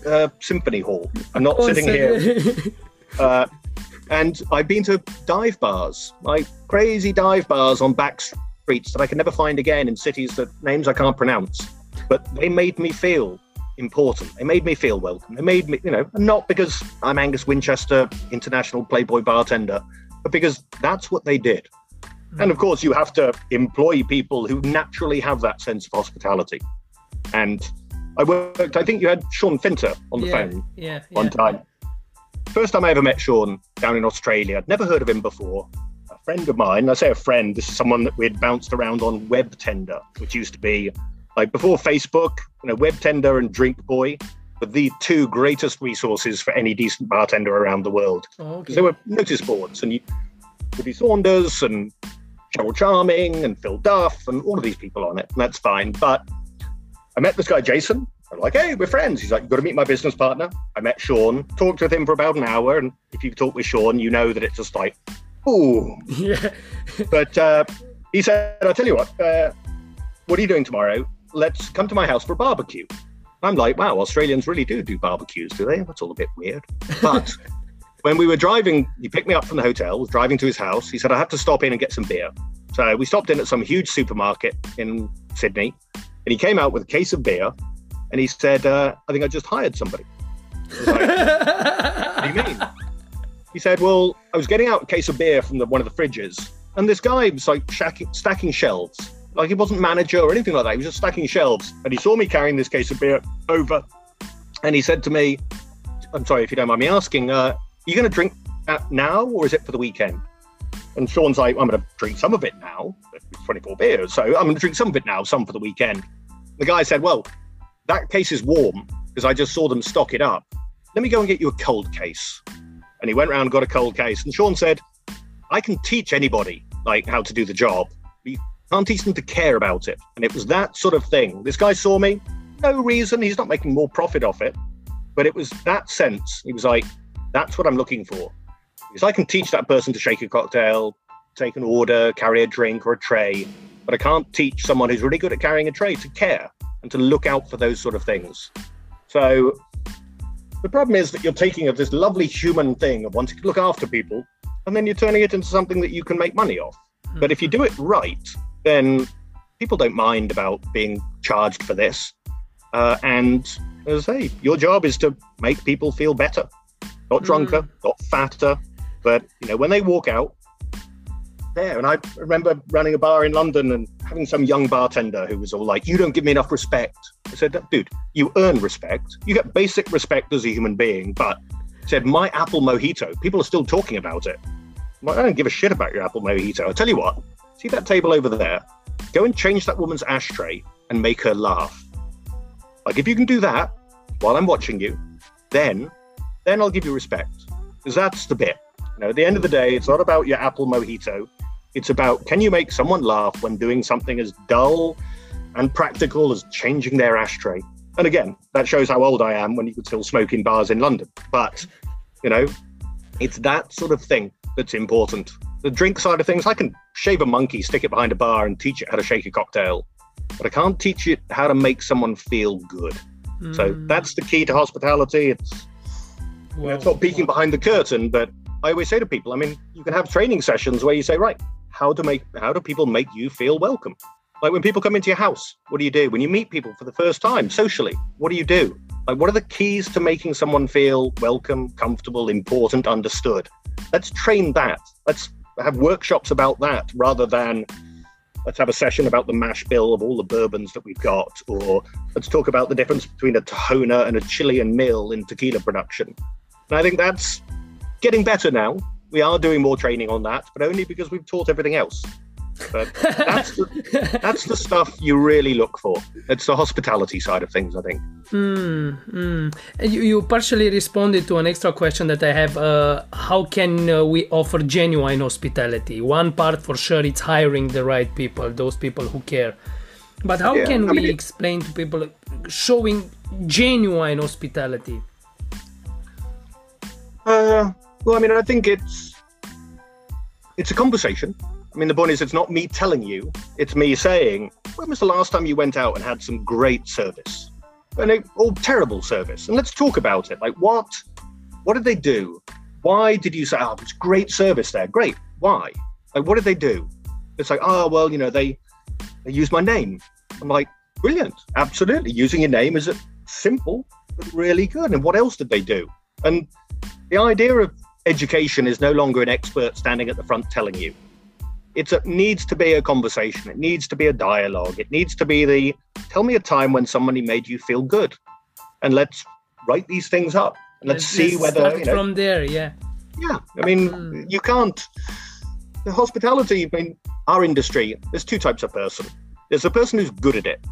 a symphony hall. I'm not sitting here. <laughs> Uh, and I've been to dive bars, like crazy dive bars on back streets that I can never find again in cities that names I can't pronounce. But they made me feel important. They made me feel welcome. They made me, you know, not because I'm Angus Winchester, international Playboy bartender, but because that's what they did. Mm. And of course, you have to employ people who naturally have that sense of hospitality. And I worked, I think you had Sean Finter on the yeah, phone yeah, one yeah. time. First time I ever met Sean down in Australia. I'd never heard of him before. A friend of mine, I say a friend, this is someone that we'd bounced around on Webtender, which used to be like before Facebook, you know, Webtender and Drinkboy were the two greatest resources for any decent bartender around the world. Because Oh, okay. there were notice boards and you, Woody Saunders and Cheryl Charming and Phil Duff and all of these people on it, and that's fine. But I met this guy, Jason. I'm like, hey, we're friends. He's like, you've got to meet my business partner. I met Sean, talked with him for about an hour. And if you talk with Sean, you know that it's just like, ooh. <laughs> yeah. But uh, he said, I'll tell you what, uh, what are you doing tomorrow? Let's come to my house for a barbecue. I'm like, wow, Australians really do do barbecues, do they? That's all a bit weird. But <laughs> when we were driving, he picked me up from the hotel, was driving to his house. He said, I have to stop in and get some beer. So we stopped in at some huge supermarket in Sydney, and he came out with a case of beer, and he said, uh, I think I just hired somebody. I was like, <laughs> what do you mean? He said, Well, I was getting out a case of beer from the, one of the fridges, and this guy was like shacking, stacking shelves. Like he wasn't manager or anything like that. He was just stacking shelves. And he saw me carrying this case of beer over, and he said to me, I'm sorry if you don't mind me asking, uh, are you going to drink that now or is it for the weekend? And Sean's like, I'm going to drink some of it now. It's 24 beers. So I'm going to drink some of it now, some for the weekend. The guy said, Well, that case is warm because I just saw them stock it up. Let me go and get you a cold case. And he went around and got a cold case. And Sean said, I can teach anybody like how to do the job. You can't teach them to care about it. And it was that sort of thing. This guy saw me, no reason. He's not making more profit off it. But it was that sense. He was like, that's what I'm looking for. Because I can teach that person to shake a cocktail, take an order, carry a drink or a tray. But I can't teach someone who's really good at carrying a tray to care and to look out for those sort of things. So the problem is that you're taking of this lovely human thing of wanting to look after people, and then you're turning it into something that you can make money off. But if you do it right, then people don't mind about being charged for this. Uh, and as I say, your job is to make people feel better, not drunker, not fatter, but you know when they walk out there. And I remember running a bar in London, and having some young bartender who was all like, "You don't give me enough respect." I said, "Dude, you earn respect. You get basic respect as a human being." But I said, "My apple mojito, people are still talking about it. Like, I don't give a shit about your apple mojito. I'll tell you what. See that table over there? Go and change that woman's ashtray and make her laugh. Like if you can do that while I'm watching you, then then I'll give you respect. Because that's the bit. You know, at the end of the day, it's not about your apple mojito. It's about can you make someone laugh when doing something as dull and practical as changing their ashtray? And again, that shows how old I am when you could still smoke in bars in London. But, you know, it's that sort of thing that's important. The drink side of things, I can shave a monkey, stick it behind a bar, and teach it how to shake a cocktail. But I can't teach it how to make someone feel good. Mm. So that's the key to hospitality. It's, well, you know, it's not peeking behind the curtain, but I always say to people, I mean, you can have training sessions where you say, right, how to make how do people make you feel welcome? Like when people come into your house, what do you do? When you meet people for the first time socially, what do you do? Like what are the keys to making someone feel welcome, comfortable, important, understood? Let's train that. Let's have workshops about that rather than let's have a session about the mash bill of all the bourbons that we've got, or let's talk about the difference between a Tahona and a Chilean mill in tequila production. And I think that's getting better now. We are doing more training on that, but only because we've taught everything else. But that's the, <laughs> that's the stuff you really look for. It's the hospitality side of things, I think. Mm, mm. You, you partially responded to an extra question that I have. Uh, how can uh, we offer genuine hospitality? One part for sure, it's hiring the right people, those people who care. But how yeah, can I we mean, explain to people showing genuine hospitality? Uh, well, I mean, I think it's it's a conversation. I mean, the point is, it's not me telling you; it's me saying, "When was the last time you went out and had some great service, and it, or terrible service?" And let's talk about it. Like, what what did they do? Why did you say, "Oh, it's great service there"? Great. Why? Like, what did they do? It's like, oh, well, you know, they they used my name. I'm like, brilliant, absolutely. Using your name is simple but really good. And what else did they do? And the idea of education is no longer an expert standing at the front telling you. It's, it needs to be a conversation. It needs to be a dialogue. It needs to be the tell me a time when somebody made you feel good, and let's write these things up and let's, let's see whether you know, from there. Yeah. Yeah. I mean, mm. you can't. The hospitality. I mean, our industry. There's two types of person. There's a person who's good at it,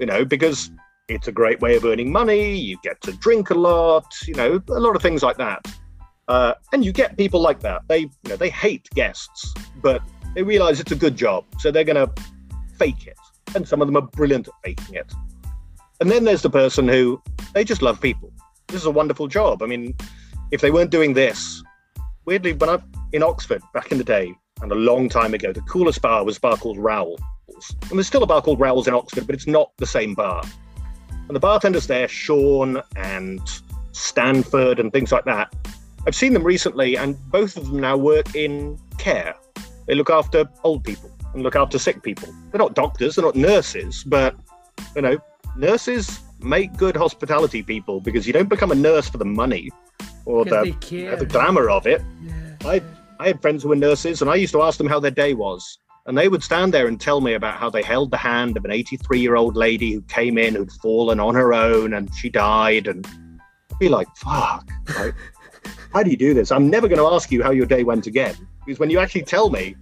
you know, because it's a great way of earning money. You get to drink a lot, you know, a lot of things like that. Uh, and you get people like that. They, you know, they hate guests, but they realize it's a good job, so they're going to fake it. And some of them are brilliant at faking it. And then there's the person who they just love people. This is a wonderful job. I mean, if they weren't doing this, weirdly, when I'm in Oxford back in the day, and a long time ago, the coolest bar was a bar called Raoul's. And there's still a bar called Raoul's in Oxford, but it's not the same bar. And the bartenders there, Sean and Stanford and things like that, I've seen them recently, and both of them now work in care. They look after old people and look after sick people. They're not doctors, they're not nurses, but you know, nurses make good hospitality people because you don't become a nurse for the money or the, the glamour of it. Yeah. I I had friends who were nurses, and I used to ask them how their day was. And they would stand there and tell me about how they held the hand of an 83 year old lady who came in, who'd fallen on her own, and she died. And I'd be like, fuck, like, <laughs> how do you do this? I'm never going to ask you how your day went again. Because when you actually tell me,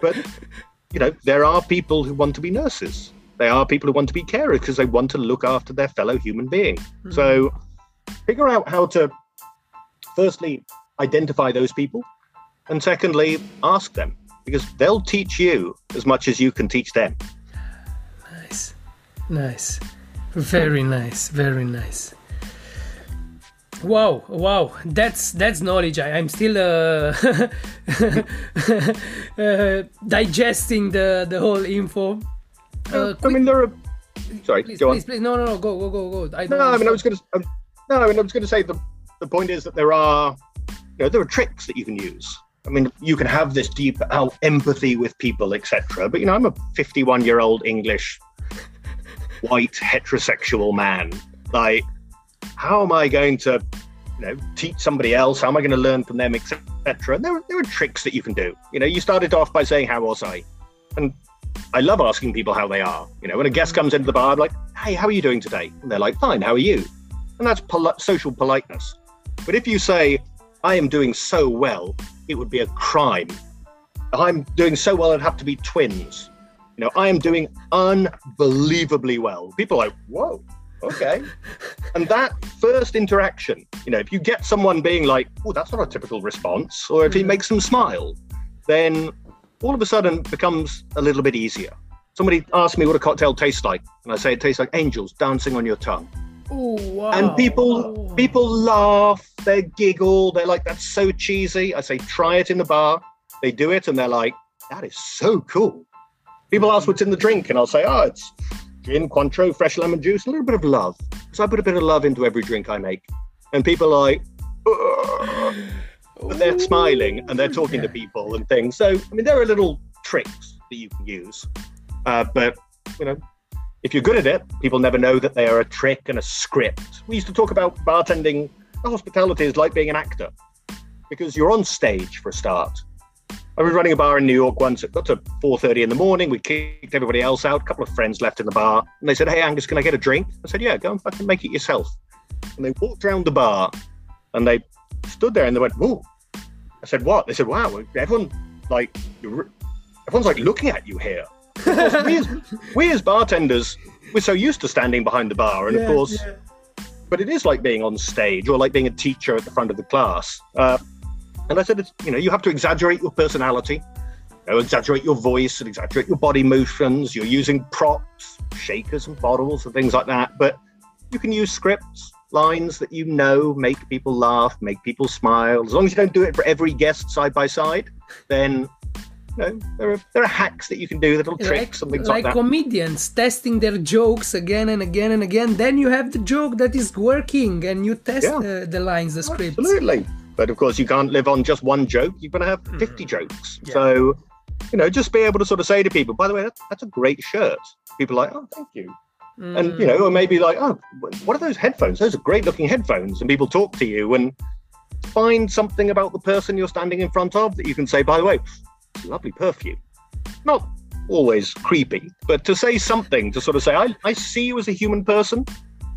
but, you know, there are people who want to be nurses. There are people who want to be carers because they want to look after their fellow human being. Mm-hmm. So figure out how to, firstly, identify those people. And secondly, ask them because they'll teach you as much as you can teach them. Nice, nice, very nice, very nice. Wow, wow, that's that's knowledge. I, am still uh, <laughs> uh, digesting the the whole info. Uh, I mean, there are. Sorry, please, go please, on. Please, no, no, no, go, go, go, go. I no, I mean, I was going to. Um, no, I mean, I was going to say the the point is that there are, you know, there are tricks that you can use I mean, you can have this deep empathy with people, etc. But you know, I'm a 51 year old English white heterosexual man. Like, how am I going to, you know, teach somebody else? How am I going to learn from them, etc. There, there are tricks that you can do. You know, you started off by saying, "How was I?" And I love asking people how they are. You know, when a guest comes into the bar, I'm like, hey, how are you doing today? And they're like, fine, how are you? And that's social politeness. But if you say, I am doing so well, it would be a crime. I'm doing so well, it'd have to be twins. You know, I am doing unbelievably well. People are like, whoa, okay. and that first interaction, you know, if you get someone being like, oh, that's not a typical response, or if he mm. makes them smile, then all of a sudden becomes a little bit easier. Somebody asked me what a cocktail tastes like, and I say it tastes like angels dancing on your tongue. Oh, wow. And people people laugh, they giggle, they're like, that's so cheesy. I say, try it in the bar. They do it and they're like, that is so cool. People ask mm. what's in the drink, and I'll say, oh, it's gin, Cointreau, fresh lemon juice, a little bit of love. Because I put a bit of love into every drink I make. And people are like, Ugh. but they're smiling and they're talking to people and things. So, I mean, there are little tricks that you can use. Uh, but, you know, if you're good at it, people never know that they are a trick and a script. We used to talk about bartending. Hospitality is like being an actor because you're on stage for a start. I was running a bar in New York once. It got to 4:30 in the morning. We kicked everybody else out. A couple of friends left in the bar, and they said, "Hey, Angus, can I get a drink?" I said, "Yeah, go and fucking make it yourself." And they walked around the bar, and they stood there and they went, "Whoa!" I said, "What?" They said, "Wow, everyone like everyone's like looking at you here." <laughs> we, as, we as bartenders, we're so used to standing behind the bar, and of course, yeah. but it is like being on stage or like being a teacher at the front of the class. Uh, and I said, it's, you know, you have to exaggerate your personality, you know, exaggerate your voice and exaggerate your body motions. You're using props, shakers and bottles and things like that. But you can use scripts, lines that you know make people laugh, make people smile. As long as you don't do it for every guest side by side, then you know, there are there are hacks that you can do, little tricks and things like, like that. comedians testing their jokes again and again and again. Then you have the joke that is working, and you test Yeah. uh, the lines, the scripts. Absolutely. But of course, you can't live on just one joke. You're going to have mm-hmm. 50 jokes. Yeah. So, you know, just be able to sort of say to people, by the way, that's, that's a great shirt. People are like, oh, thank you. And, you know, or mm. maybe like, oh, what are those headphones? Those are great looking headphones. And people talk to you and find something about the person you're standing in front of that you can say, by the way, lovely perfume. Not always creepy, but to say something to sort of say, I, I see you as a human person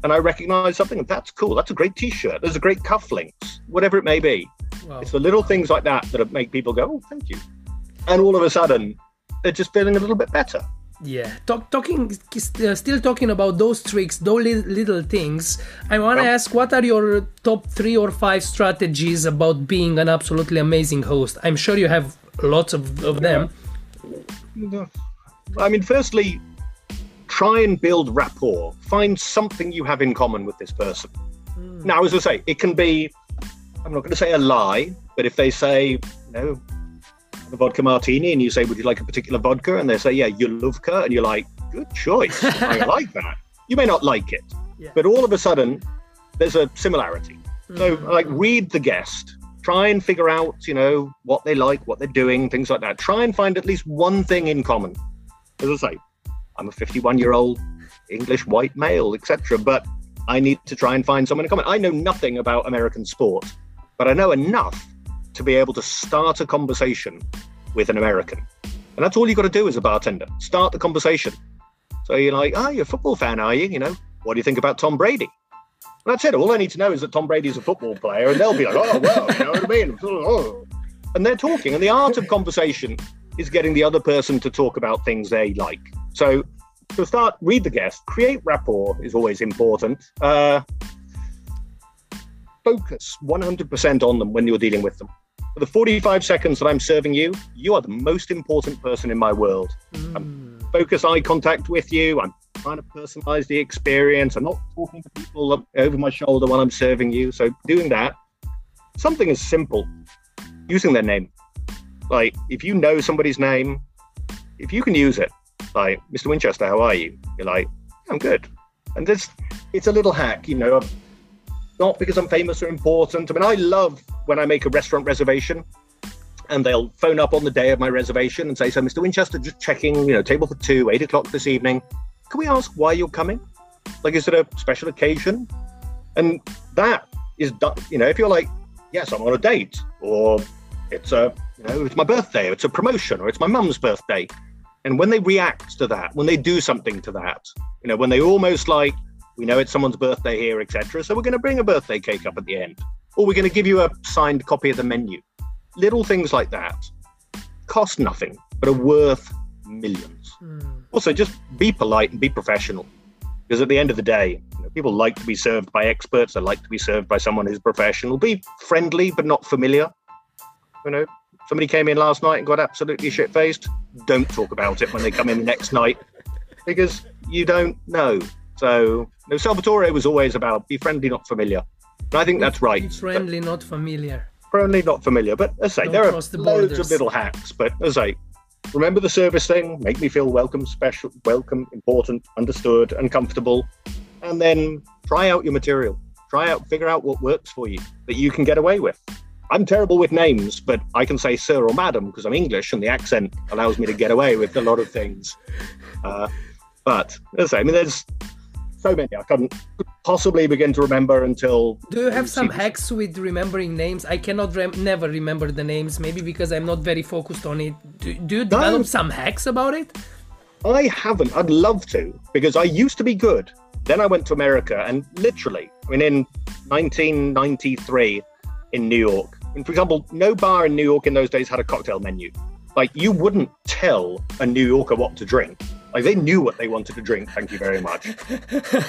and I recognize something, and that's cool. That's a great t shirt. There's a great cufflinks, whatever it may be. Wow. It's the little things like that that make people go, oh, thank you. And all of a sudden, they're just feeling a little bit better. Yeah, Talk, talking, uh, still talking about those tricks, those li- little things. I want to ask, what are your top three or five strategies about being an absolutely amazing host? I'm sure you have lots of, of them. I mean, firstly, try and build rapport. Find something you have in common with this person. Hmm. Now, as I say, it can be, I'm not going to say a lie, but if they say, you know, a vodka martini and you say, would you like a particular vodka? And they say, yeah, you love Yulovka. And you're like, good choice. I <laughs> like that. You may not like it, Yeah. but all of a sudden, there's a similarity. So, hmm. like, read the guest. Try and figure out, you know, what they like, what they're doing, things like that. Try and find at least one thing in common. As I say, I'm a 51 year old English white male, etc. But I need to try and find someone to comment. I know nothing about American sport, but I know enough to be able to start a conversation with an American. And that's all you've got to do as a bartender. Start the conversation. So you're like, oh, you're a football fan, are you? You know, what do you think about Tom Brady? That's it. All I need to know is that Tom Brady's a football player, and they'll be like, oh, well, you know what I mean? <laughs> And they're talking. And the art of conversation is getting the other person to talk about things they like. So to start, read the guest, create rapport is always important. Uh, focus 100% on them when you're dealing with them. For the 45 seconds that I'm serving you, you are the most important person in my world. I'm focus eye contact with you. I'm trying to personalize the experience. I'm not talking to people over my shoulder while I'm serving you. So doing that, something as simple, using their name. Like if you know somebody's name, if you can use it, like Mr. Winchester, how are you? You're like, I'm good. And this, it's a little hack, you know. Not because I'm famous or important. I mean, I love when I make a restaurant reservation and they'll phone up on the day of my reservation and say, So, Mr. Winchester, just checking, you know, table for two, eight o'clock this evening. Can we ask why you're coming? Like, is it a special occasion? And that is done, you know, if you're like, Yes, I'm on a date, or it's a, you know, it's my birthday, or it's a promotion, or it's my mum's birthday. And when they react to that, when they do something to that, you know, when they almost like, we know it's someone's birthday here, etc. So we're going to bring a birthday cake up at the end, or we're going to give you a signed copy of the menu. Little things like that cost nothing, but are worth millions. Mm. Also, just be polite and be professional, because at the end of the day, you know, people like to be served by experts. They like to be served by someone who's professional. Be friendly, but not familiar. You know, somebody came in last night and got absolutely shit faced. Don't talk about it when they come in the next night, because you don't know. So, no, Salvatore was always about be friendly, not familiar. And I think that's right. Be friendly, not familiar. Friendly, not familiar. But as I say, Don't there are the loads of little hacks. But as I say, remember the service thing, make me feel welcome, special, welcome, important, understood, and comfortable. And then try out your material. Try out, figure out what works for you that you can get away with. I'm terrible with names, but I can say sir or madam because I'm English and the accent allows me to get away with a lot of things. Uh, but as I say, I mean, there's so many I couldn't possibly begin to remember until. Do you have some hacks with remembering names? I cannot rem- never remember the names, maybe because I'm not very focused on it. Do, do you develop no, some hacks about it? I haven't. I'd love to because I used to be good. Then I went to America and literally, I mean, in 1993 in New York, and for example, no bar in New York in those days had a cocktail menu. Like you wouldn't tell a New Yorker what to drink like they knew what they wanted to drink. Thank you very much. <laughs>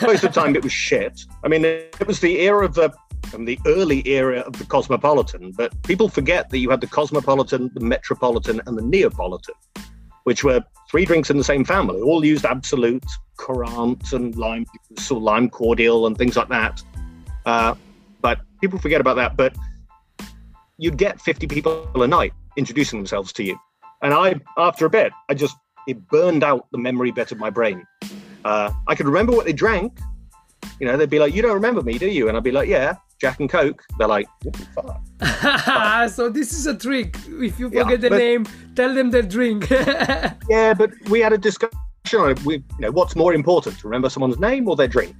Most of the time, it was shit. I mean, it was the era of the um, the early era of the cosmopolitan, but people forget that you had the cosmopolitan, the metropolitan, and the neapolitan, which were three drinks in the same family, all used Absolut, Kurant, and lime, of lime cordial, and things like that. Uh, but people forget about that. But you'd get 50 people a night introducing themselves to you. And I, after a bit, I just it burned out the memory bit of my brain. Uh, I could remember what they drank. You know, they'd be like, "You don't remember me, do you?" And I'd be like, "Yeah, Jack and Coke." They're like, "What the fuck?" <laughs> so this is a trick. If you forget yeah, the but, name, tell them their drink. <laughs> yeah, but we had a discussion on it. We, you know, what's more important, to remember someone's name or their drink?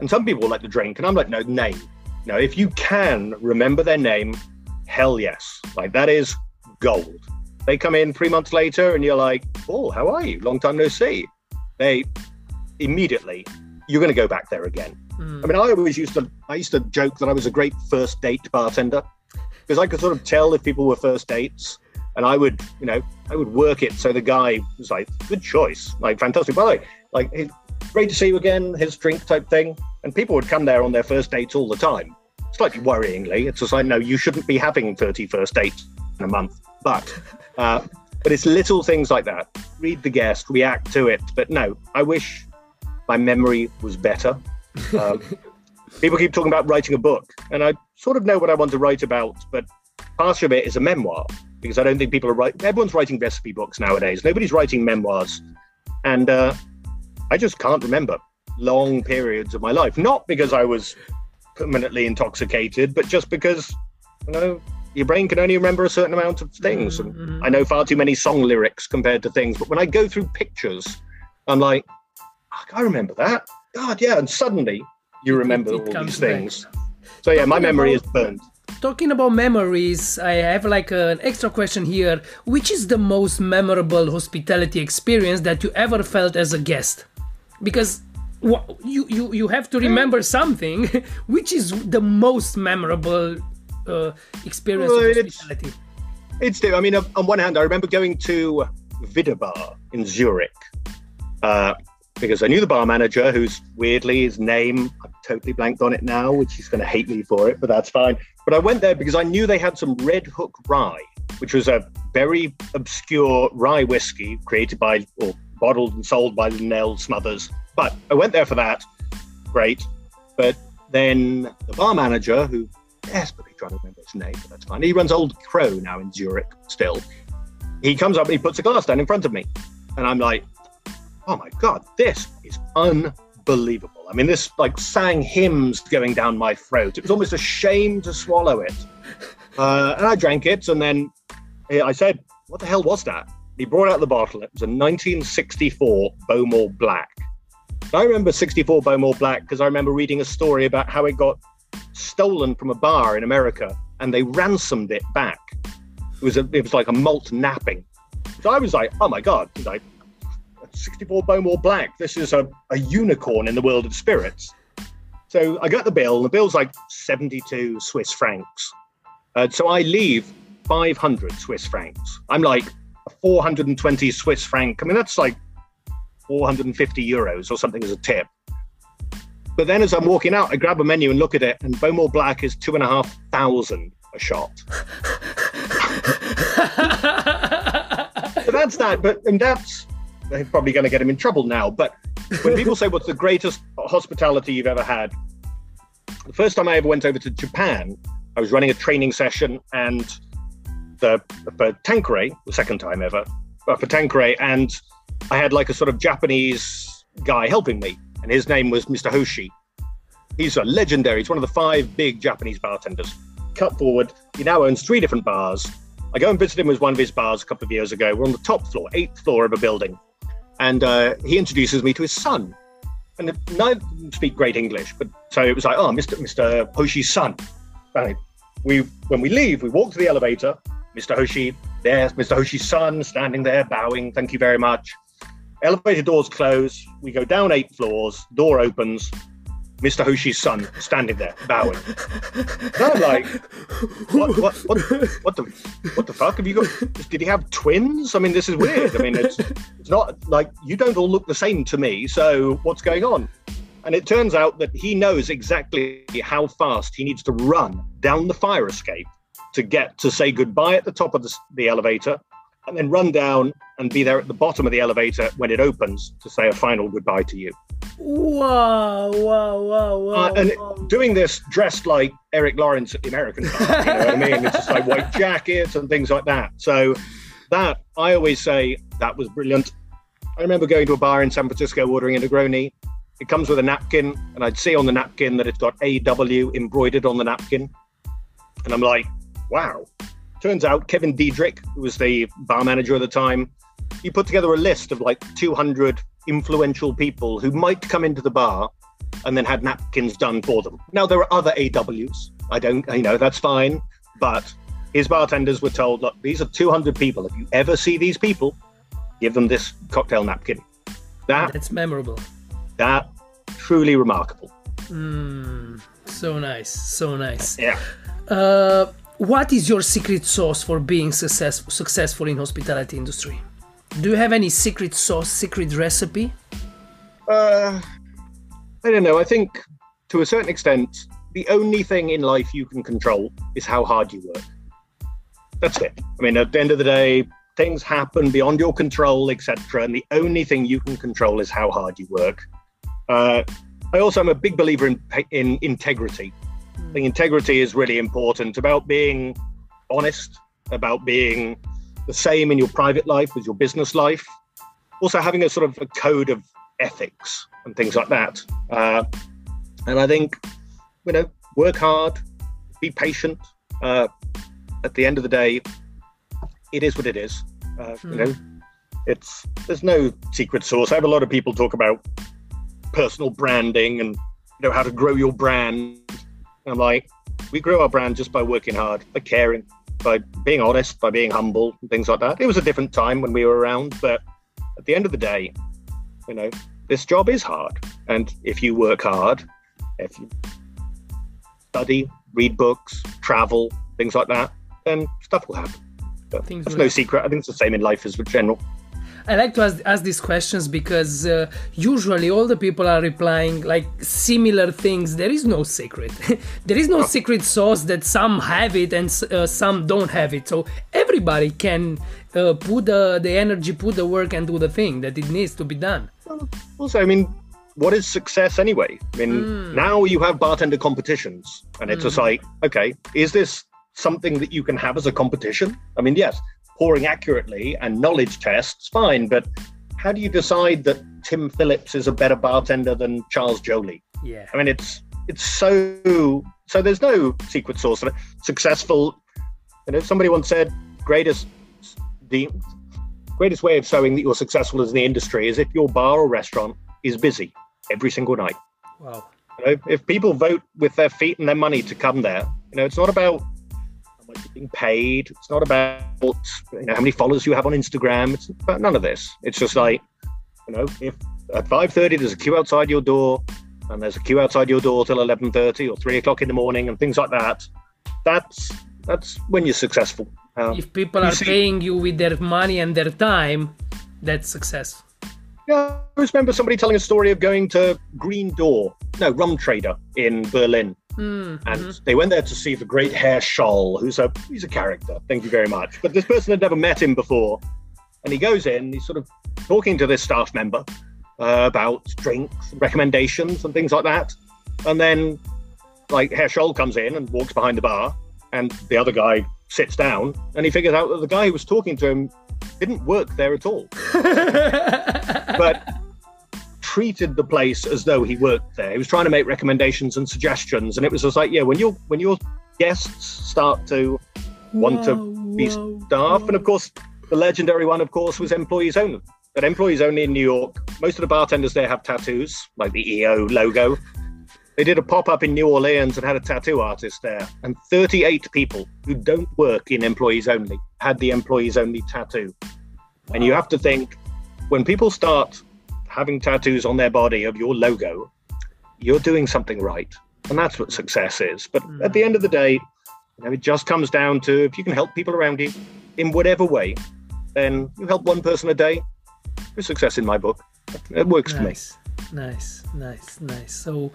And some people like the drink, and I'm like, no, name. No, if you can remember their name, hell yes. Like that is gold. They come in three months later and you're like, oh, how are you? Long time no see. They immediately, you're going to go back there again. Mm. I mean, I always used to, I used to joke that I was a great first date bartender because I could sort of tell if people were first dates and I would, you know, I would work it so the guy was like, good choice, like fantastic. By the way, like, great to see you again, his drink type thing. And people would come there on their first dates all the time. Slightly worryingly, it's just like, no, you shouldn't be having 30 first dates in a month. But uh, but it's little things like that. Read the guest, react to it. But no, I wish my memory was better. Um, <laughs> people keep talking about writing a book, and I sort of know what I want to write about, but part of it is a memoir because I don't think people are writing. Everyone's writing recipe books nowadays. Nobody's writing memoirs, and uh, I just can't remember long periods of my life. Not because I was permanently intoxicated, but just because you know your brain can only remember a certain amount of things. And mm-hmm. I know far too many song lyrics compared to things. But when I go through pictures, I'm like, I remember that. God, yeah. And suddenly you remember it, it all these things. Back. So yeah, my memory about, is burned. Talking about memories, I have like an extra question here. Which is the most memorable hospitality experience that you ever felt as a guest? Because you you you have to remember something. <laughs> Which is the most memorable uh, experience well, of hospitality? It's, it's I mean, on one hand, I remember going to Bar in Zurich uh, because I knew the bar manager, who's weirdly his name I've totally blanked on it now, which he's going to hate me for it, but that's fine. But I went there because I knew they had some Red Hook Rye, which was a very obscure rye whiskey created by or bottled and sold by LeNell Smothers. But I went there for that. Great. But then the bar manager, who desperately trying to remember his name, but that's fine. He runs Old Crow now in Zurich still. He comes up and he puts a glass down in front of me. And I'm like, oh my God, this is unbelievable. I mean, this like sang hymns going down my throat. It was almost a shame to swallow it. Uh, and I drank it. And then I said, what the hell was that? He brought out the bottle. It was a 1964 Bowmore Black. I remember 64 Bowmore Black because I remember reading a story about how it got stolen from a bar in America and they ransomed it back. It was a, it was like a malt napping. So I was like, oh my god, like 64 Bowmore Black. This is a, a unicorn in the world of spirits. So I got the bill, and the bill's like 72 Swiss francs. Uh, so I leave 500 Swiss francs. I'm like 420 Swiss franc. I mean, that's like 450 euros or something as a tip. But then as I'm walking out, I grab a menu and look at it, and Bowmore Black is two and a half thousand a shot. so that's that. But and that's they're probably going to get him in trouble now. But when people say what's the greatest hospitality you've ever had, the first time I ever went over to Japan, I was running a training session and the for Tanqueray, the second time ever, uh, for Tanqueray, and I had like a sort of Japanese guy helping me, and his name was Mr. Hoshi. He's a legendary. He's one of the five big Japanese bartenders. Cut forward, he now owns three different bars. I go and visit him with one of his bars a couple of years ago. We're on the top floor, eighth floor of a building, and uh, he introduces me to his son. And neither speak great English, but so it was like, oh, Mr. Mr. Hoshi's son. And we, when we leave, we walk to the elevator. Mr. Hoshi, there's Mr. Hoshi's son standing there, bowing. Thank you very much. Elevator doors close. We go down eight floors. Door opens. Mr. Hoshi's son standing there, bowing. And I'm like, what, what, what, what the, what the fuck have you got? Did he have twins? I mean, this is weird. I mean, it's, it's not like you don't all look the same to me. So what's going on? And it turns out that he knows exactly how fast he needs to run down the fire escape to get to say goodbye at the top of the, the elevator and then run down and be there at the bottom of the elevator when it opens to say a final goodbye to you. Wow, wow, wow, wow. Uh, and doing this dressed like Erik Lorincz at the American Bar, you know what I mean? It's just like white <laughs> jackets and things like that. So that I always say that was brilliant. I remember going to a bar in San Francisco ordering a Negroni. It comes with a napkin, and I'd see on the napkin that it's got AW embroidered on the napkin. And I'm like, wow. Turns out Kevin Diedrich, who was the bar manager at the time, he put together a list of like 200 influential people who might come into the bar and then had napkins done for them. Now, there are other AWs. I don't, you know, that's fine. But his bartenders were told, look, these are 200 people. If you ever see these people, give them this cocktail napkin. That, That's memorable. that, truly remarkable. Mm, so nice, so nice. Yeah. Uh, what is your secret sauce for being success- successful in hospitality industry? Do you have any secret sauce, secret recipe? Uh, I don't know. I think to a certain extent, the only thing in life you can control is how hard you work. That's it. I mean, at the end of the day, things happen beyond your control, etc. And the only thing you can control is how hard you work. Uh, I also am a big believer in in integrity. I think integrity is really important about being honest, about being the same in your private life as your business life. Also, having a sort of a code of ethics and things like that. Uh, and I think, you know, work hard, be patient. Uh, at the end of the day, it is what it is. Uh, You know, it's there's no secret sauce. I have a lot of people talk about personal branding and you know how to grow your brand. And I'm like, we grew our brand just by working hard, by caring, by being honest, by being humble, and things like that. It was a different time when we were around, but at the end of the day, you know, this job is hard. And if you work hard, if you study, read books, travel, things like that, then stuff will happen. But Things that's will no secret. I think it's the same in life as in general. I like to ask, ask these questions because uh, usually all the people are replying like similar things. There is no secret. <laughs> there is no secret sauce that some have it and uh, some don't have it. So everybody can uh, put the, the energy, put the work, and do the thing that it needs to be done. Also, I mean, what is success anyway? I mean, now you have bartender competitions, and it's just like, okay, is this something that you can have as a competition? I mean, yes, pouring accurately and knowledge tests, fine, but how do you decide that Tim Phillips is a better bartender than Charles Joly? Yeah. I mean, it's it's so so. There's no secret sauce. Successful. You know, somebody once said, "Greatest the greatest way of showing that you're successful as in the industry is if your bar or restaurant is busy every single night." Wow. You know, if people vote with their feet and their money to come there, you know, it's not about how much you're being paid. It's not about you know how many followers you have on Instagram. It's about none of this. It's just like you know, if at 5.30 there's a queue outside your door and there's a queue outside your door till 11.30 or 3 o'clock in the morning and things like that, that's that's when you're successful. Um, if people are see, paying you with their money and their time, that's success. Yeah, I remember somebody telling a story of going to Green Door, no, Rum Trader in Berlin. Mm-hmm. And they went there to see the great Herr Scholl, who's a he's a character. Thank you very much. But this person had never met him before, and he goes in. He's sort of talking to this staff member uh, about drinks, recommendations, and things like that. And then, like Herr Scholl comes in and walks behind the bar, and the other guy sits down, and he figures out that the guy who was talking to him didn't work there at all, <laughs> but treated the place as though he worked there. He was trying to make recommendations and suggestions, and it was just like, yeah, when your when your guests start to want whoa, to be whoa, staff, whoa. and of course, the legendary one, of course, was employees only. But employees only in New York, most of the bartenders there have tattoos, like the EO logo. They did a pop up in New Orleans and had a tattoo artist there, and 38 people who don't work in employees only had the employees only tattoo. Wow. And you have to think when people start having tattoos on their body of your logo, you're doing something right. And that's what success is. But mm. at the end of the day, you know, it just comes down to if you can help people around you in whatever way, then you help one person a day. It's success in my book. It works nice. for me. Nice, nice, nice. So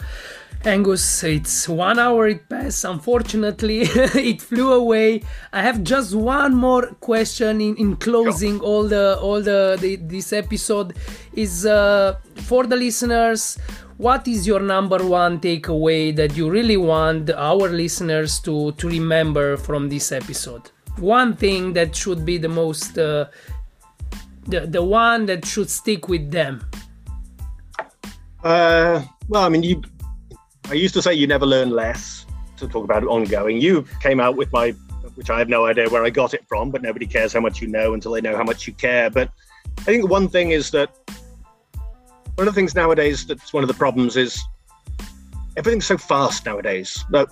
Angus, it's one hour it passed. Unfortunately, <laughs> it flew away. I have just one more question in, in closing all the all the, the this episode is uh, for the listeners. What is your number one takeaway that you really want our listeners to to remember from this episode? One thing that should be the most uh, the the one that should stick with them. Uh, well, I mean, you I used to say you never learn less to talk about ongoing. You came out with my, which I have no idea where I got it from, but nobody cares how much you know until they know how much you care. But I think one thing is that one of the things nowadays that's one of the problems is everything's so fast nowadays that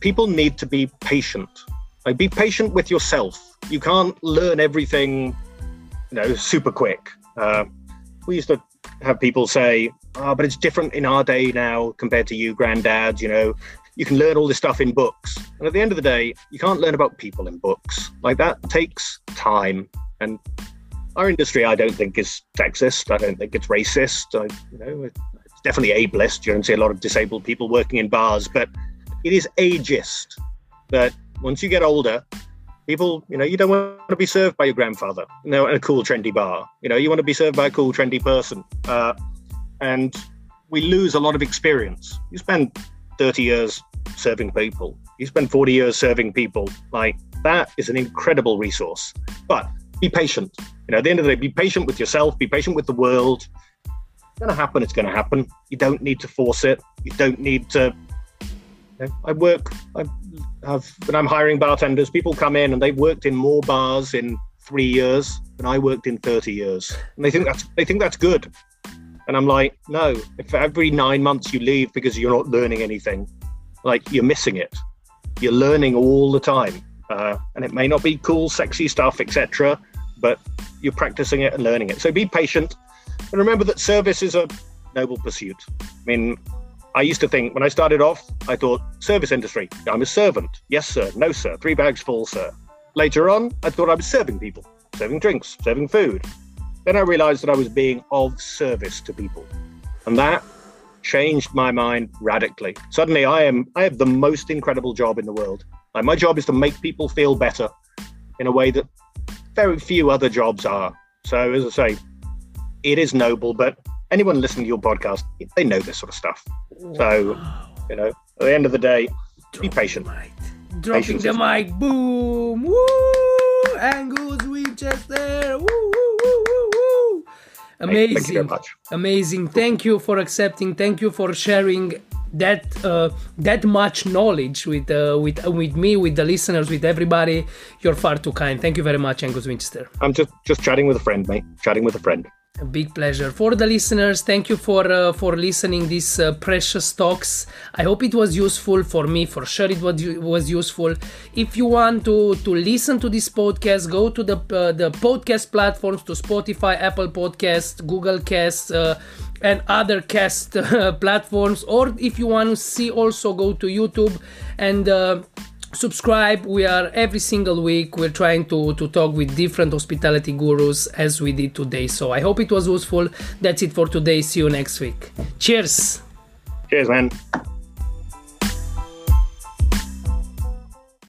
people need to be patient. Like be patient with yourself. You can't learn everything, you know, super quick. Uh, we used to have people say, oh, but it's different in our day now compared to you, granddads, you know, you can learn all this stuff in books. And at the end of the day, you can't learn about people in books. Like that takes time. And our industry, I don't think is sexist. I don't think it's racist. I, you know, it's definitely ableist. You don't see a lot of disabled people working in bars, but it is ageist that once you get older, people, you know, you don't want to be served by your grandfather, you know, in a cool, trendy bar. You know, you want to be served by a cool, trendy person. Uh, and we lose a lot of experience. You spend 30 years serving people, you spend 40 years serving people. Like that is an incredible resource. But be patient. You know, at the end of the day, be patient with yourself, be patient with the world. It's going to happen. It's going to happen. You don't need to force it. You don't need to. You know, I work. I have when I'm hiring bartenders, people come in and they've worked in more bars in three years than I worked in 30 years, and they think that's they think that's good. And I'm like, no. If every nine months you leave because you're not learning anything, like you're missing it. You're learning all the time, uh, and it may not be cool, sexy stuff, etc. But you're practicing it and learning it. So be patient, and remember that service is a noble pursuit. I mean, I used to think when I started off, I thought service industry. I'm a servant. Yes, sir. No, sir. Three bags full, sir. Later on, I thought I was serving people, serving drinks, serving food. Then I realized that I was being of service to people. And that changed my mind radically. Suddenly I am I have the most incredible job in the world. Like my job is to make people feel better in a way that very few other jobs are. So as I say, it is noble, but anyone listening to your podcast, they know this sort of stuff. So, you know, at the end of the day, be patient. The Dropping Patience the mic, boom, woo, woo, woo, woo, woo, woo. Amazing. Thank you very much. Amazing. Thank you for accepting. Thank you for sharing that uh, that much knowledge with uh, with uh, with me, with the listeners, with everybody. You're far too kind. Thank you very much, Angus Winchester. I'm just just chatting with a friend, mate. Chatting with a friend. A big pleasure for the listeners. Thank you for uh, for listening these uh, precious talks. I hope it was useful for me. For sure, it was useful. If you want to to listen to this podcast, go to the uh, the podcast platforms to Spotify, Apple Podcast, Google Cast, uh, and other cast <laughs> uh, platforms. Or if you want to see, also go to YouTube and uh, subscribe we are every single week we're trying to to talk with different hospitality gurus as we did today. So i hope it was useful. That's it for today. See you next week. Cheers. Cheers man